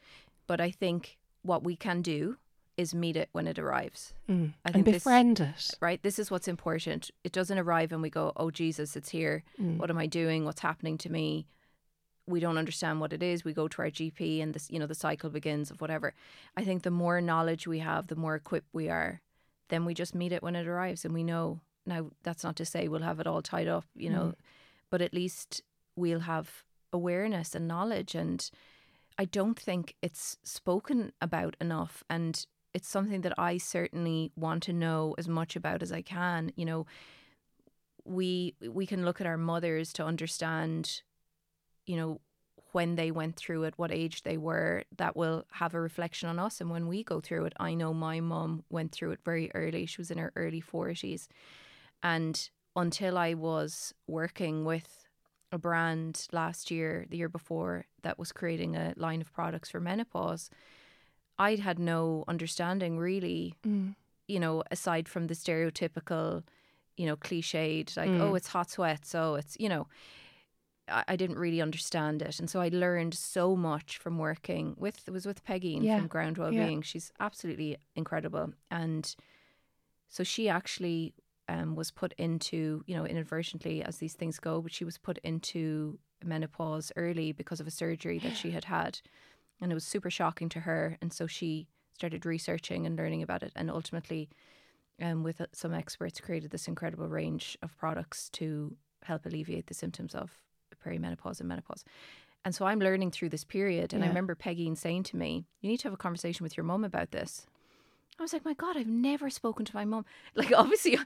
But I think what we can do is meet it when it arrives. Mm. I and think this- befriend it. Right? This is what's important. It doesn't arrive and we go, "Oh Jesus, it's here. Mm. What am I doing? What's happening to me?" We don't understand what it is. We go to our GP and this, you know, the cycle begins of whatever. I think the more knowledge we have, the more equipped we are. Then we just meet it when it arrives and we know. Now, that's not to say we'll have it all tied up, you know, mm. but at least we'll have awareness and knowledge and I don't think it's spoken about enough and it's something that I certainly want to know as much about as I can. You know, we we can look at our mothers to understand, you know, when they went through it, what age they were, that will have a reflection on us. And when we go through it, I know my mum went through it very early. She was in her early 40s. And until I was working with a brand last year, the year before, that was creating a line of products for menopause, I'd had no understanding really, Mm. you know, aside from the stereotypical, you know, cliched, like, Mm. oh, it's hot sweat, so it's, you know, I, didn't really understand it. And so I learned so much from working with, was with Peggy Yeah. from Ground Yeah. Wellbeing. She's absolutely incredible. And so she actually um, was put into, you know, inadvertently as these things go, but she was put into menopause early because of a surgery that she had had. And it was super shocking to her. And so she started researching and learning about it. And ultimately, um, with uh, some experts, created this incredible range of products to help alleviate the symptoms of perimenopause and menopause. And so I'm learning through this period. And I remember Peggy saying to me, You need to have a conversation with your mum about this. I was like, My God, I've never spoken to my mum. Like, obviously,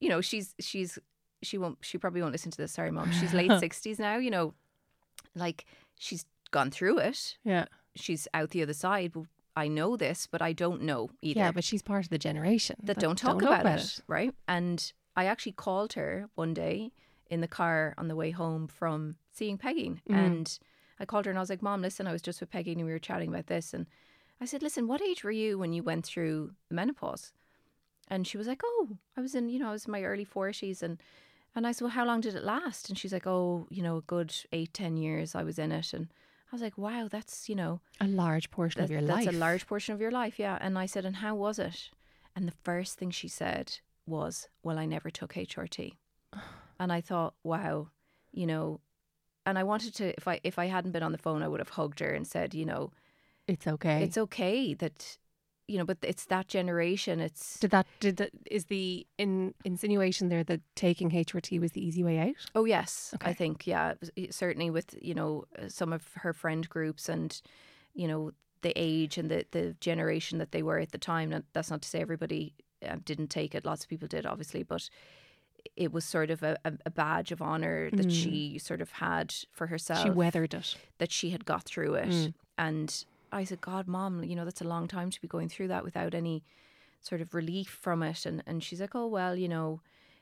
you know, she's, she's, she won't, she probably won't listen to this. Sorry, mom. She's late 60s now, you know, like she's gone through it. Yeah. She's out the other side. I know this, but I don't know either Yeah, but she's part of the generation that don't talk about, it, right? And I actually called her one day in the car on the way home from seeing Peggy, Mm. and I called her and I was like, "Mom, listen, I was just with Peggy and we were chatting about this." And I said, "Listen, what age were you when you went through menopause?" And she was like, "Oh, I was in, you know, I was in my early forties." And and I said, "Well, how long did it last?" And she's like, "Oh, you know, a good eight, ten years. I was in it." And I was like, "Wow, that's you know." A large portion That- of your that's life. That's a large portion of your life, yeah. And I said, and how was it? And the first thing she said was, well, I never took HRT. And I thought, wow, you know, and I wanted to, if I if I hadn't been on the phone, I would have hugged her and said, you know, It's okay. it's okay that, you know, but it's that generation. It's did that did that is the in, insinuation there that taking HRT was the easy way out? Oh yes, I think yeah, it was- it- certainly with you know some of her friend groups and you know the age and the the generation that they were at the time. And that's not to say everybody uh, didn't take it. Lots of people did, obviously, but it was sort of a, a badge of honor that she sort of had for herself. Mm. She weathered it. that she had got through it, Mm. and I said, "God, mom, you know that's a long time to be going through that without any sort of relief from it." And and she's like, "Oh well, you know."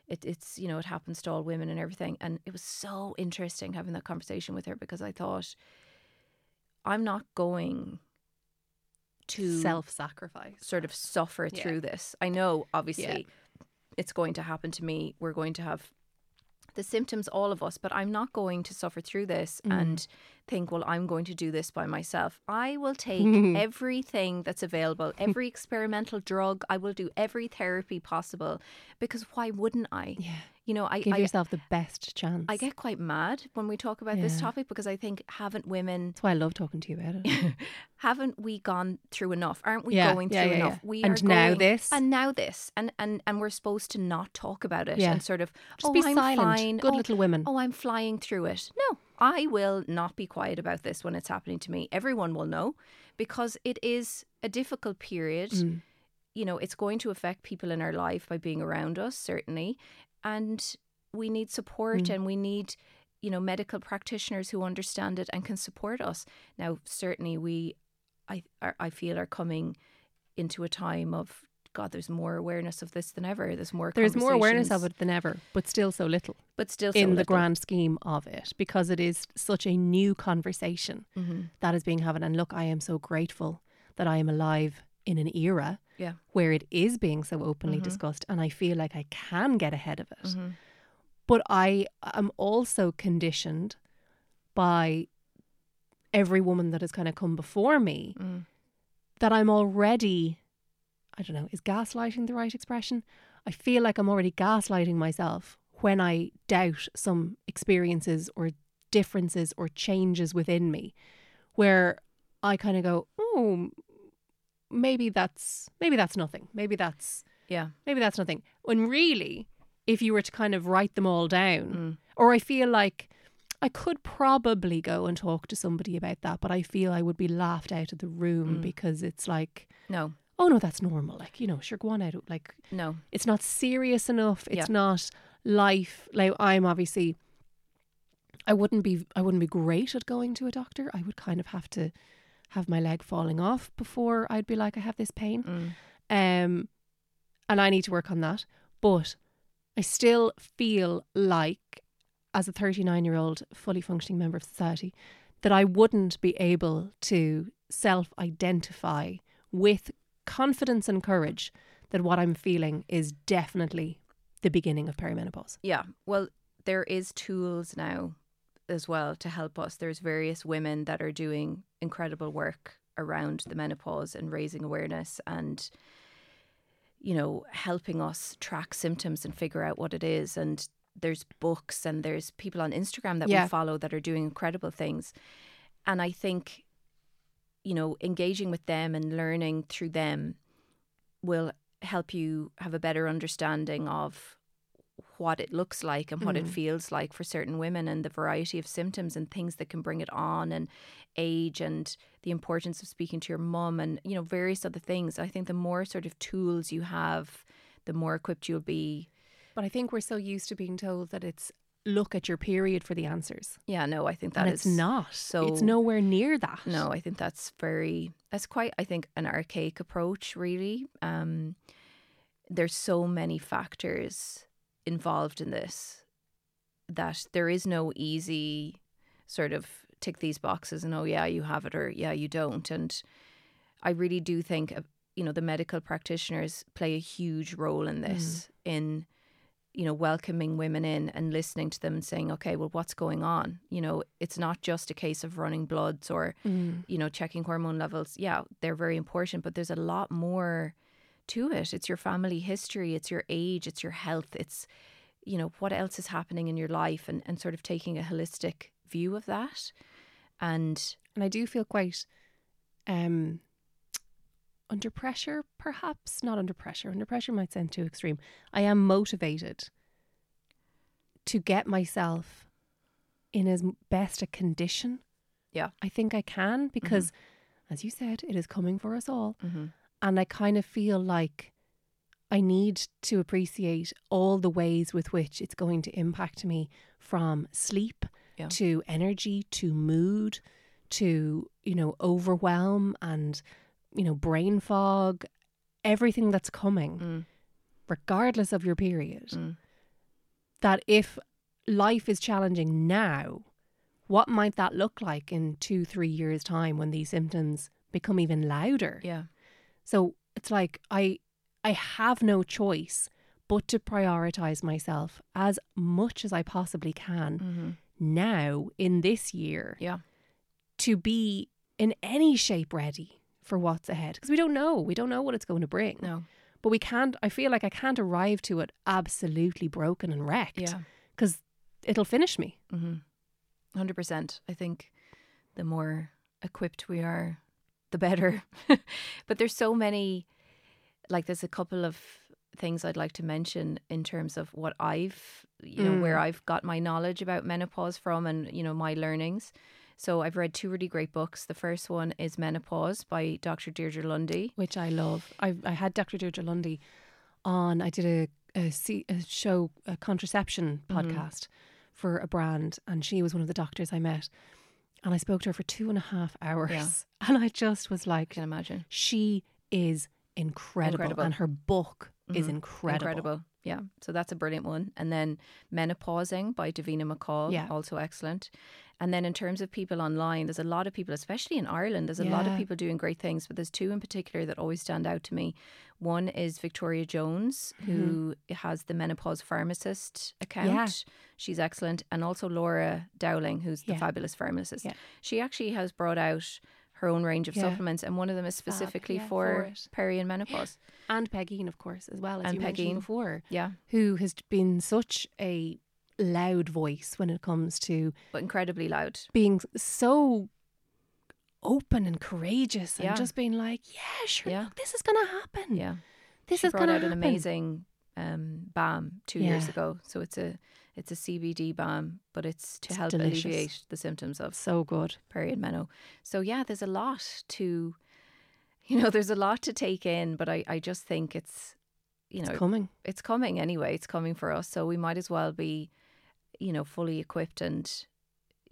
It, it's you know it happens to all women and everything and it was so interesting having that conversation with her because I thought I'm not going to Self-sacrifice. sort of suffer Yeah. through this. I know, obviously, it's going to happen to me. We're going to have the symptoms, all of us, but I'm not going to suffer through this Mm. and think, well, I'm going to do this by myself. I will take everything that's available, every experimental drug. I will do every therapy possible because why wouldn't I? Yeah. You know, I, Give I, yourself the best chance. I get quite mad when we talk about this topic because I think, haven't women That's why I love talking to you about it. haven't we gone through enough? Aren't we Yeah, going yeah, through yeah, enough? yeah. We And are now going- this. and now this, and and and we're supposed to not talk about it Yeah. and sort of Just oh, be I'm silent. fine. Good oh, little women. Oh, I'm flying through it. No, I will not be quiet about this when it's happening to me. Everyone will know because it is a difficult period. Mm. You know, it's going to affect people in our life by being around us, certainly, and we need support Mm. and we need you know medical practitioners who understand it and can support us now certainly we i are, i feel are coming into a time of god there's more awareness of this than ever there's more There's more awareness of it than ever, but still so little but still so in the grand scheme of it because it is such a new conversation Mhm. that is being had. And look, I am so grateful that I am alive in an era yeah where it is being so openly Mhm. discussed and I feel like I can get ahead of it. Mhm. But I am also conditioned by every woman that has kind of come before me Mm. that I'm already, I don't know, is gaslighting the right expression? I feel like I'm already gaslighting myself when I doubt some experiences or differences or changes within me where I kind of go, oh, maybe that's maybe that's nothing. Maybe that's yeah maybe that's nothing. When really, if you were to kind of write them all down, Mm. or I feel like I could probably go and talk to somebody about that, but I feel I would be laughed out of the room Mm. because it's like, no oh no, that's normal. Like, you know, sure, go on out. Like, no it's not serious enough. It's Yeah. not life. Like, I'm obviously, I wouldn't be, I wouldn't be great at going to a doctor. I would kind of have to have my leg falling off before I'd be like, I have this pain. Mm. Um, and I need to work on that. But I still feel like, as a 39 year old fully functioning member of society, that I wouldn't be able to self identify with confidence and courage that what I'm feeling is definitely the beginning of perimenopause. Yeah. Well, there is tools now as well to help us. There's various women that are doing incredible work around the menopause and raising awareness and you know, helping us track symptoms and figure out what it is and there's books and there's people on Instagram that Yeah. we follow that are doing incredible things. And I think you know, engaging with them and learning through them will help you have a better understanding of what it looks like and what it mm. feels like for certain women and the variety of symptoms and things that can bring it on and age and the importance of speaking to your mum and you know various other things i think the more sort of tools you have the more equipped you'll be But I think we're so used to being told that it's look at your period for the answers. yeah no i think that and is it's not. so it's nowhere near that. No, I think that's very that's quite I think an archaic approach really. Um there's so many factors involved in this that there is no easy sort of tick these boxes and oh yeah, you have it or yeah, you don't. And I really do think uh, you know the medical practitioners play a huge role in this in you know welcoming women in and listening to them and saying okay well what's going on? You know it's not just a case of running bloods or you know checking hormone levels. Yeah they're very important but there's a lot more to it. It's your family history it's your age it's your health it's you know what else is happening in your life and, and sort of taking a holistic view of that and And I do feel quite um under pressure, perhaps. Not under pressure. Under pressure might sound too extreme. I am motivated to get myself in as best a condition yeah I think I can because, as you said, it is coming for us all. mm-hmm. And I kind of feel like I need to appreciate all the ways with which it's going to impact me from sleep Yeah. to energy to mood to, you know, overwhelm and, you know, brain fog, everything that's coming, Mm. regardless of your period. Mm. That if life is challenging now, what might that look like in two, three years' time when these symptoms become even louder? yeah So it's like I I have no choice but to prioritize myself as much as I possibly can mm-hmm. Now in this year yeah to be in any shape ready for what's ahead because we don't know we don't know what it's going to bring no but we can't I feel like I can't arrive to it absolutely broken and wrecked yeah because it'll finish me Mm-hmm. Hundred percent. I think the more equipped we are, the better. but there's so many. Like, there's a couple of things I'd like to mention in terms of what I've, you know, where I've got my knowledge about menopause from, and you know my learnings. So I've read two really great books. The first one is Menopause by Dr. Deirdre Lundy. which I love. I I had Dr. Deirdre Lundy on. I did a a, a show, a contraception podcast for a brand, and she was one of the doctors I met. And I spoke to her for two and a half hours, Yeah. and I just was like, I can imagine. she is incredible, Incredible. and her book is Mhm. incredible. Incredible. Yeah. So that's a brilliant one. And then Menopausing by Davina McCall, Yeah. also excellent. And then in terms of people online, there's a lot of people, especially in Ireland, there's a lot of people doing great things, but there's two in particular that always stand out to me. One is Victoria Jones, who has the Menopause Pharmacist account. Mm-hmm. Yeah. She's excellent. And also Laura Dowling, who's the fabulous pharmacist. Yeah. She actually has brought out her own range of Yeah. supplements, and one of them is specifically yeah, for, for peri and menopause. And Pegeen, of course, as well as And you mentioned before, Yeah. who has been such a loud voice when it comes to But incredibly loud. being so open and courageous and Yeah. just being like, yeah, sure, look, this is going to happen. Yeah. This she is going to out happen. an amazing um, balm two years ago. So it's a it's a CBD balm, but it's to It's help delicious. alleviate the symptoms of So good. perimenopause. So yeah, there's a lot to you know, there's a lot to take in, but I, I just think it's you know it's coming. it's coming anyway. It's coming for us. So we might as well be, you know, fully equipped and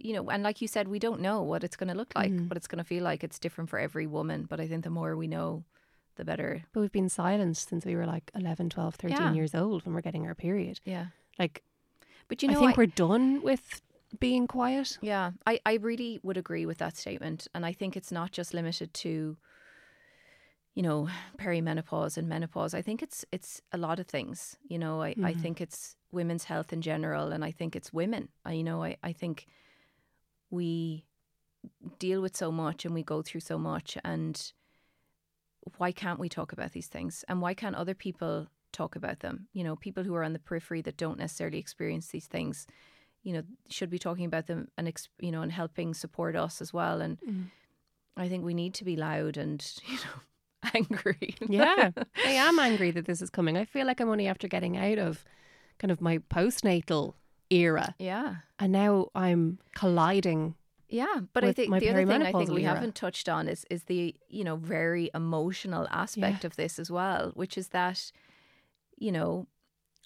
you know, and like you said, we don't know what it's going to look like, Mhm. what it's going to feel like. It's different for every woman. But I think the more we know, the better. But we've been silenced since we were like 11, 12, 13 Yeah. years old when we're getting our period. Yeah. Like, But you know, I think I- we're done with being quiet. Yeah, I, I really would agree with that statement. And I think it's not just limited to, you know, perimenopause and menopause. I think it's it's a lot of things. You know, I, I Mhm. think it's women's health in general and I think it's women. I, you know, I, I think we deal with so much and we go through so much and why can't we talk about these things? And why can't other people talk about them? You know, people who are on the periphery that don't necessarily experience these things you know should be talking about them and you know and helping support us as well and mm-hmm. i think we need to be loud and you know angry Yeah. I am angry that this is coming. I feel like I'm only after getting out of kind of my postnatal era, Yeah. and now I'm colliding. Yeah, but I think the other thing I think we era. haven't touched on is is the you know very emotional aspect of this as well, which is that you know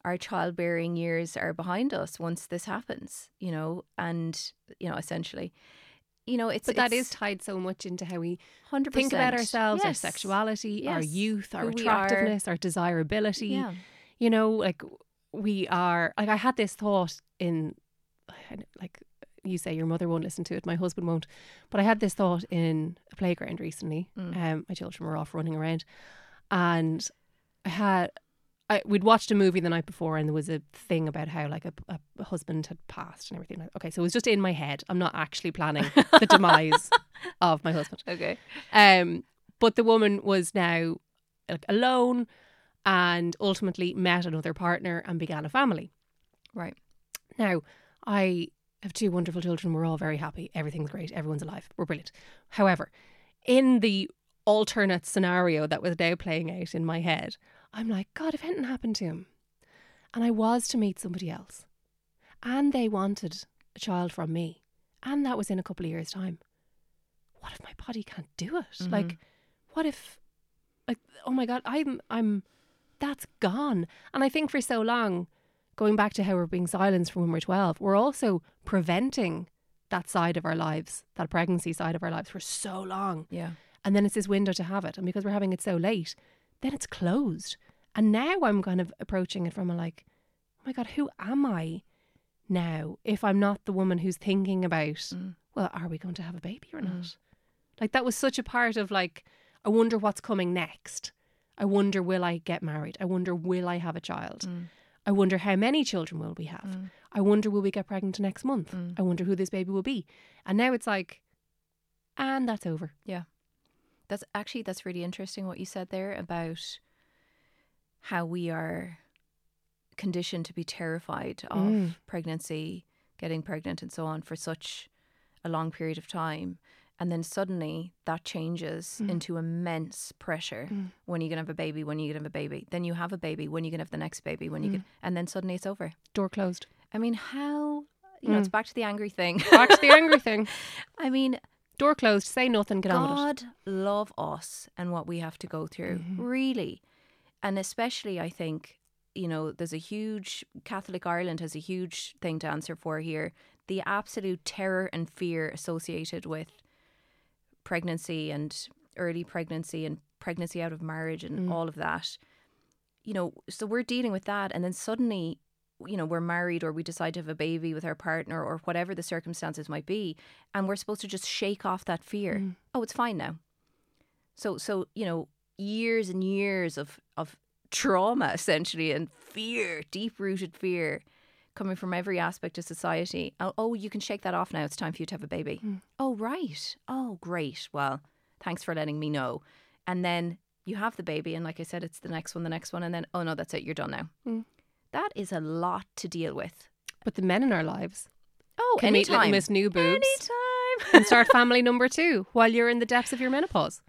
our childbearing years are behind us once this happens, you know, and you know essentially, you know, it's But that is it's tied so much into how we 100%. think about ourselves, our Yes. sexuality, our youth, our Who attractiveness, our desirability. Yeah. You know, like we are. Like I had this thought in, like you say, your mother won't listen to it. My husband won't. But I had this thought in a playground recently. Mm. Um, my children were off running around, and I had. I, we'd watched a movie the night before, and there was a thing about how like a, a, a husband had passed and everything. Okay, so it was just in my head. I'm not actually planning the demise of my husband. Okay. Um, but the woman was now like alone, and ultimately met another partner and began a family. Right. Now, I have two wonderful children. We're all very happy. Everything's great. Everyone's alive. We're brilliant. However, in the alternate scenario that was now playing out in my head, I'm like, God, if anything happened to him, and I was to meet somebody else, and they wanted a child from me, and that was in a couple of years' time, what if my body can't do it? Mm-hmm. Like, what if, like, oh my God, I'm, I'm, that's gone. And I think for so long, going back to how we're being silenced from when we're 12, we're also preventing that side of our lives, that pregnancy side of our lives for so long. Yeah. And then it's this window to have it. And because we're having it so late, then it's closed. And now I'm kind of approaching it from a like, oh my God, who am I now if I'm not the woman who's thinking about, mm. well, are we going to have a baby or mm. not? Like that was such a part of like, I wonder what's coming next. I wonder, will I get married? I wonder, will I have a child? Mm. I wonder how many children will we have? I wonder, will we get pregnant next month? I wonder who this baby will be. And now it's like, and that's over. Yeah. That's actually that's really interesting what you said there about how we are conditioned to be terrified of Mm. pregnancy, getting pregnant and so on for such a long period of time. And then suddenly that changes Mm. into immense pressure. When are you gonna have a baby? When are you gonna have a baby? Then you have a baby. When are you gonna have the next baby? When you Mm. can, and then suddenly it's over. Door closed. I mean, how you know, it's back to the angry thing. Back to the angry thing. I mean, Door closed. Say nothing. Get on with it. God love us and what we have to go through, really. And especially, I think, you know, there's a huge, Catholic Ireland has a huge thing to answer for here. The absolute terror and fear associated with pregnancy and early pregnancy and pregnancy out of marriage and mm. all of that. You know, so we're dealing with that. And then suddenly, you know, we're married or we decide to have a baby with our partner or whatever the circumstances might be. And we're supposed to just shake off that fear. Mm. Oh, it's fine now. So, so, you know, years and years of, of trauma essentially and fear, deep rooted fear coming from every aspect of society. Oh, oh, you can shake that off now. It's time for you to have a baby. Hmm. Oh, right. Oh, great. Well, thanks for letting me know. And then you have the baby, and like I said, it's the next one, the next one, and then oh no, that's it. You're done now. Hmm. That is a lot to deal with. But the men in our lives Oh, can meet anytime. Miss New Boobs Anytime. and start family number two while you're in the depths of your menopause.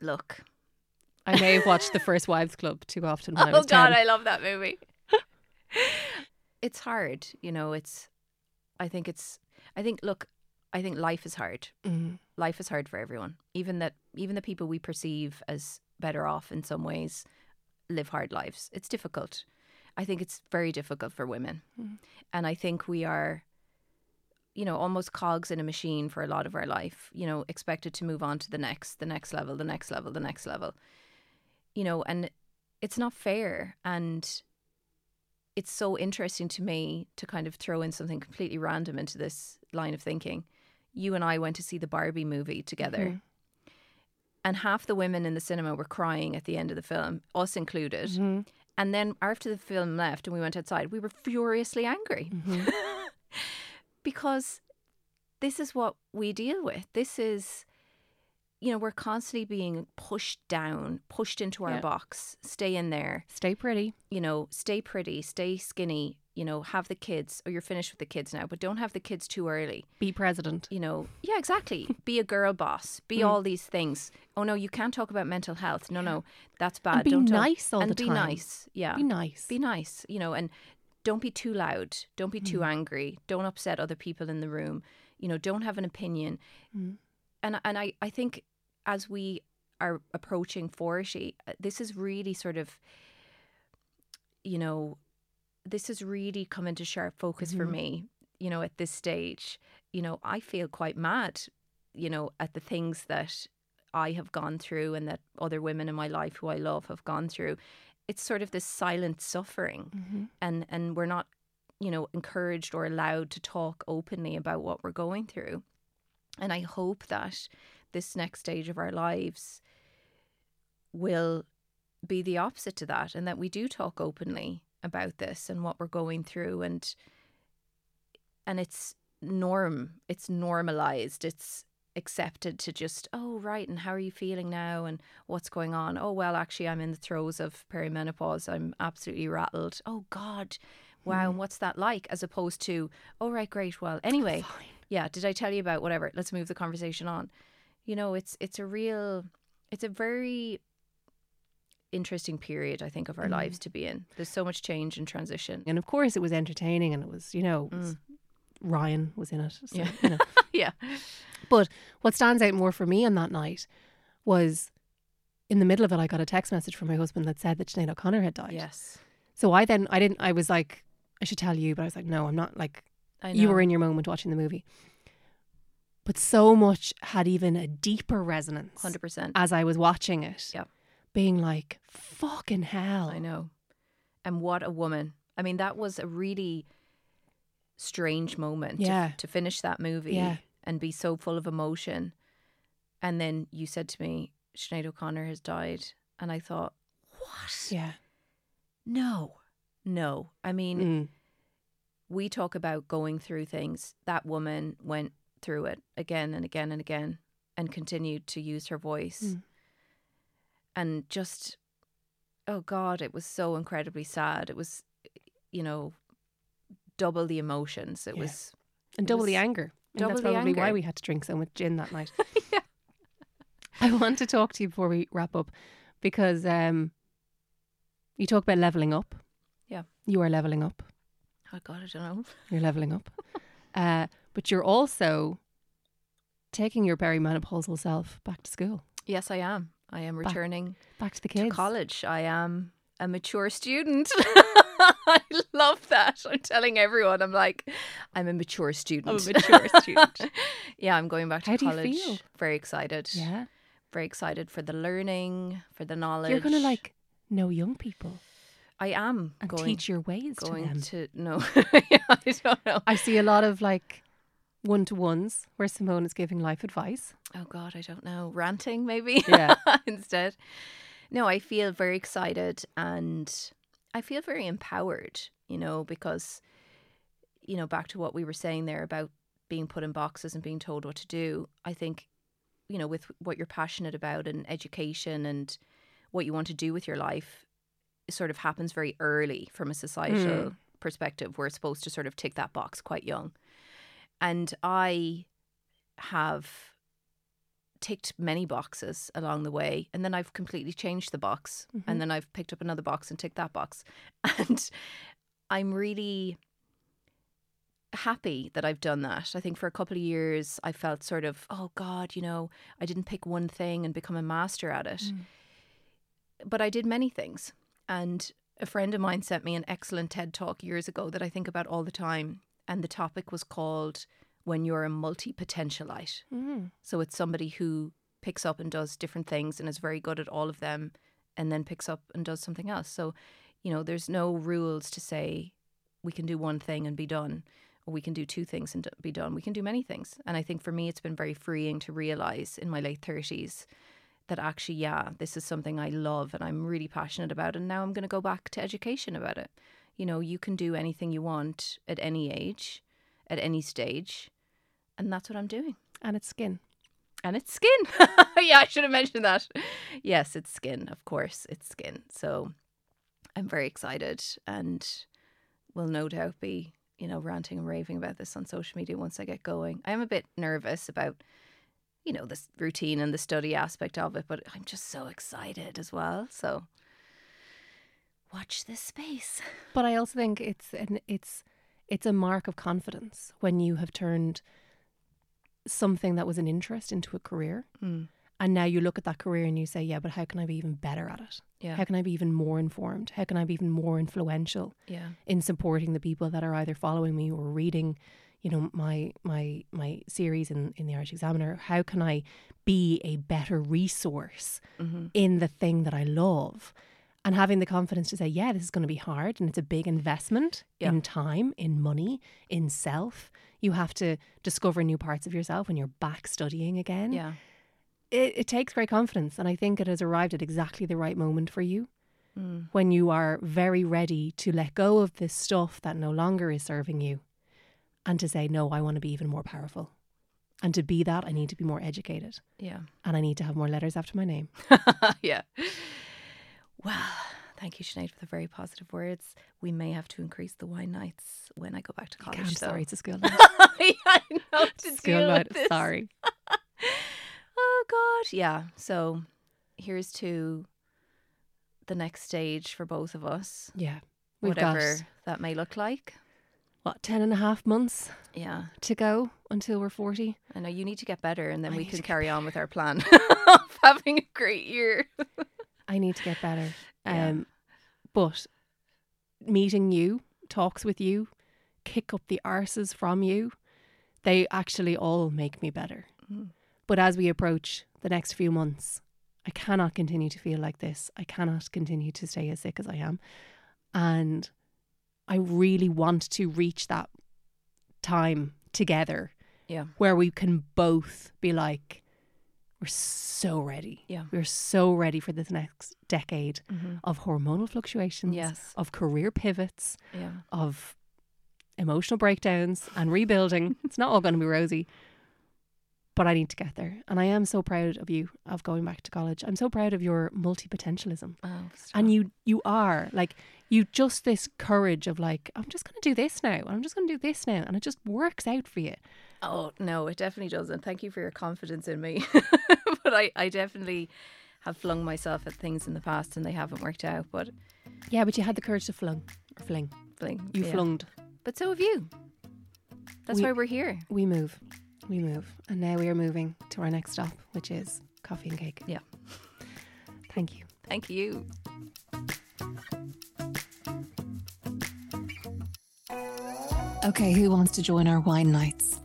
Look. I may have watched the First Wives Club too often when I Oh was God, 10. I love that movie. it's hard, you know. It's. I think it's. I think. Look, I think life is hard. Mm. Life is hard for everyone. Even that. Even the people we perceive as better off in some ways live hard lives. It's difficult. I think it's very difficult for women, and I think we are. You know, almost cogs in a machine for a lot of our life. You know, expected to move on to the next, the next level, the next level, the next level. You know, and it's not fair and it's so interesting to me to kind of throw in something completely random into this line of thinking. You and I went to see the Barbie movie together. Mm-hmm. And half the women in the cinema were crying at the end of the film, us included. Mm-hmm. And then after the film left and we went outside, we were furiously angry. Mm-hmm. because this is what we deal with. This is you know, we're constantly being pushed down, pushed into our Yeah. box. Stay in there Stay pretty. you know, stay pretty, stay skinny, you know, have the kids, or you're finished with the kids now, but don't have the kids too early. Be president. You know, yeah, exactly. be a girl boss, be all these things. Oh no, you can't talk about mental health. No, no, that's bad. be don't nice all and the be time. Be nice. Yeah, Be nice. Be nice. You know, and don't be too loud. Don't be Mm. too angry. Don't upset other people in the room. You know, don't have an opinion. Mm. And and I I think as we are approaching 40, uh, this is really sort of you know, this has really come into sharp focus for Mhm. me, you know, at this stage. You know, I feel quite mad, you know, at the things that I have gone through and that other women in my life who I love have gone through. It's sort of this silent suffering Mm-hmm. and and we're not, you know, encouraged or allowed to talk openly about what we're going through. And I hope that this next stage of our lives will be the opposite to that and that we do talk openly about this and what we're going through and and it's norm it's normalized it's accepted to just oh right and how are you feeling now? And what's going on? Oh well actually i'm in the throes of perimenopause. I'm absolutely rattled. Oh god. Wow hmm. and what's that like? As opposed to oh right great well anyway yeah did i tell you about whatever let's move the conversation on you know it's it's a real it's a very interesting period i think of our mm-hmm. lives to be in there's so much change and transition And of course, it was entertaining, and it was you know, was- Ryan was in it. So, Yeah. you know. yeah But what stands out more for me on that night was in the middle of it, I got a text message from my husband that said that Sinead O'Connor had died. yes So I then I didn't. I was like, I should tell you, but I was like, no, I'm not. Like you were in your moment watching the movie. But so much had even a deeper resonance 100% as I was watching it. Yep. Being like, fucking hell. I know. And what a woman. I mean, that was a really strange moment to- Yeah. to, finish that movie Yeah. and be so full of emotion. And then you said to me, Sinead O'Connor has died. And I thought, what? Yeah. No, no. I mean, Mm. We talk about going through things. That woman went through it again and again and again and continued to use her voice. Mm. And just, oh God, it was so incredibly sad. It was, you know, double the emotions. It Yeah. was. And it double the anger. And double that's probably why we had to drink so much gin that night. Yeah. I want to talk to you before we wrap up because um, you talk about leveling up. Yeah. You are leveling up. Oh God, I don't know. You're leveling up. uh, but you're also taking your perimenopausal self back to school, Yes, I am. I am returning back to the to kids. college. I am a mature student. I love that. I'm telling everyone, I'm like, I'm a mature student. A mature student. yeah, I'm going back to How do you college. feel? Very excited. Yeah. Very excited for the learning, for the knowledge. You're going to like know young people I am and going, teach your ways going to them. to no. I don't know. I see a lot of like one to ones where Simone is giving life advice. Oh God, I don't know. Ranting maybe. Yeah. Instead. No, I feel very excited and I feel very empowered, you know, because you know, back to what we were saying there about being put in boxes and being told what to do. I think, you know, with what you're passionate about and education and what you want to do with your life sort of happens very early from a societal mm. perspective. We're supposed to sort of tick that box quite young. And I have ticked many boxes along the way and then I've completely changed the box and mm-hmm. then I've picked up another box and ticked that box and I'm really happy that I've done that. I think for a couple of years I felt sort of oh god, you know, I didn't pick one thing and become a master at it. Mm. But I did many things and a friend of mine sent me an excellent TED talk years ago that I think about all the time and the topic was called when you're a multi-potentialite. Mm. So it's somebody who picks up and does different things and is very good at all of them and then picks up and does something else. So, you know, there's no rules to say we can do one thing and be done or we can do two things and be done. We can do many things. And I think for me it's been very freeing to realize in my late 30s that actually yeah, this is something I love and I'm really passionate about and now I'm going to go back to education about it. You know, you can do anything you want at any age, at any stage, and that's what I'm doing. And it's skin. And it's skin. yeah, I should have mentioned that. Yes, it's skin, of course. It's skin. So I'm very excited and will no doubt be, you know, ranting and raving about this on social media once I get going. I am a bit nervous about, you know, this routine and the study aspect of it, but I'm just so excited as well. So watch this space. But I also think it's an it's it's a mark of confidence when you have turned something that was an interest into a career. Mm. And now you look at that career and you say, yeah, but how can I be even better at it? Yeah. How can I be even more informed? How can I be even more influential Yeah. in supporting the people that are either following me or reading, you know, my my my series in, in the Irish Examiner? How can I be a better resource Mm-hmm. in the thing that I love? And having the confidence to say, yeah, this is going to be hard and it's a big investment Yeah. in time, in money, in self. You have to discover new parts of yourself when you're back studying again Yeah. it, it takes great confidence and i think it has arrived at exactly the right moment for you Mm. when you are very ready to let go of this stuff that no longer is serving you and to say no i want to be even more powerful and to be that i need to be more educated Yeah. and i need to have more letters after my name yeah. Well, thank you, Sinead, for the very positive words. We may have to increase the wine nights when I go back to college. i'm sorry it's a school night yeah, I know to school night with this. sorry Oh God, yeah. So here's to the next stage for both of us, yeah we've whatever got that may look like. What 10 and a half months Yeah, to go until we're 40 I know you need to get better, and then I we can carry on with our plan of having a great year. I need to get better. Yeah. Um, but meeting you, talks with you, kick up the arses from you, they actually all make me better. Mm. But as we approach the next few months, I cannot continue to feel like this. I cannot continue to stay as sick as I am. And I really want to reach that time together Yeah, where we can both be like, we're so ready. Yeah. We're so ready for this next decade Mhm. of hormonal fluctuations, Yes. of career pivots, yeah, of emotional breakdowns and rebuilding. it's not all going to be rosy, but I need to get there. And I am so proud of you of going back to college. I'm so proud of your multi potentialism. oh. And you you are like you just this courage of like I'm just going to do this now. I'm just going to do this now and it just works out for you. Oh no, it definitely doesn't. Thank you for your confidence in me. but I, I definitely have flung myself at things in the past and they haven't worked out. But Yeah, but you had the courage to flung or fling. fling, You yeah. flunged. But so have you. That's We- why we're here. We move. We move. And now we are moving to our next stop, which is coffee and cake. Yeah. Thank you. Thank you. Okay, who wants to join our wine nights?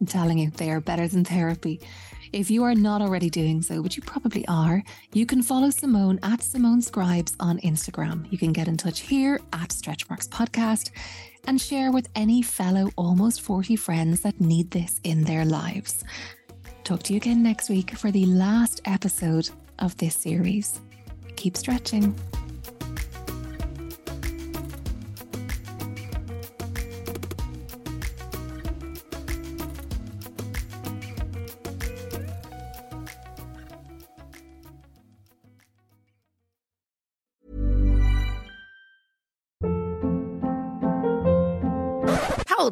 I'm telling you, they are better than therapy. If you are not already doing so, but you probably are, you can follow Simone at Simone Scribes on Instagram. You can get in touch here at Stretchmarks Podcast and share with any fellow almost 40 friends that need this in their lives. Talk to you again next week for the last episode of this series. Keep stretching.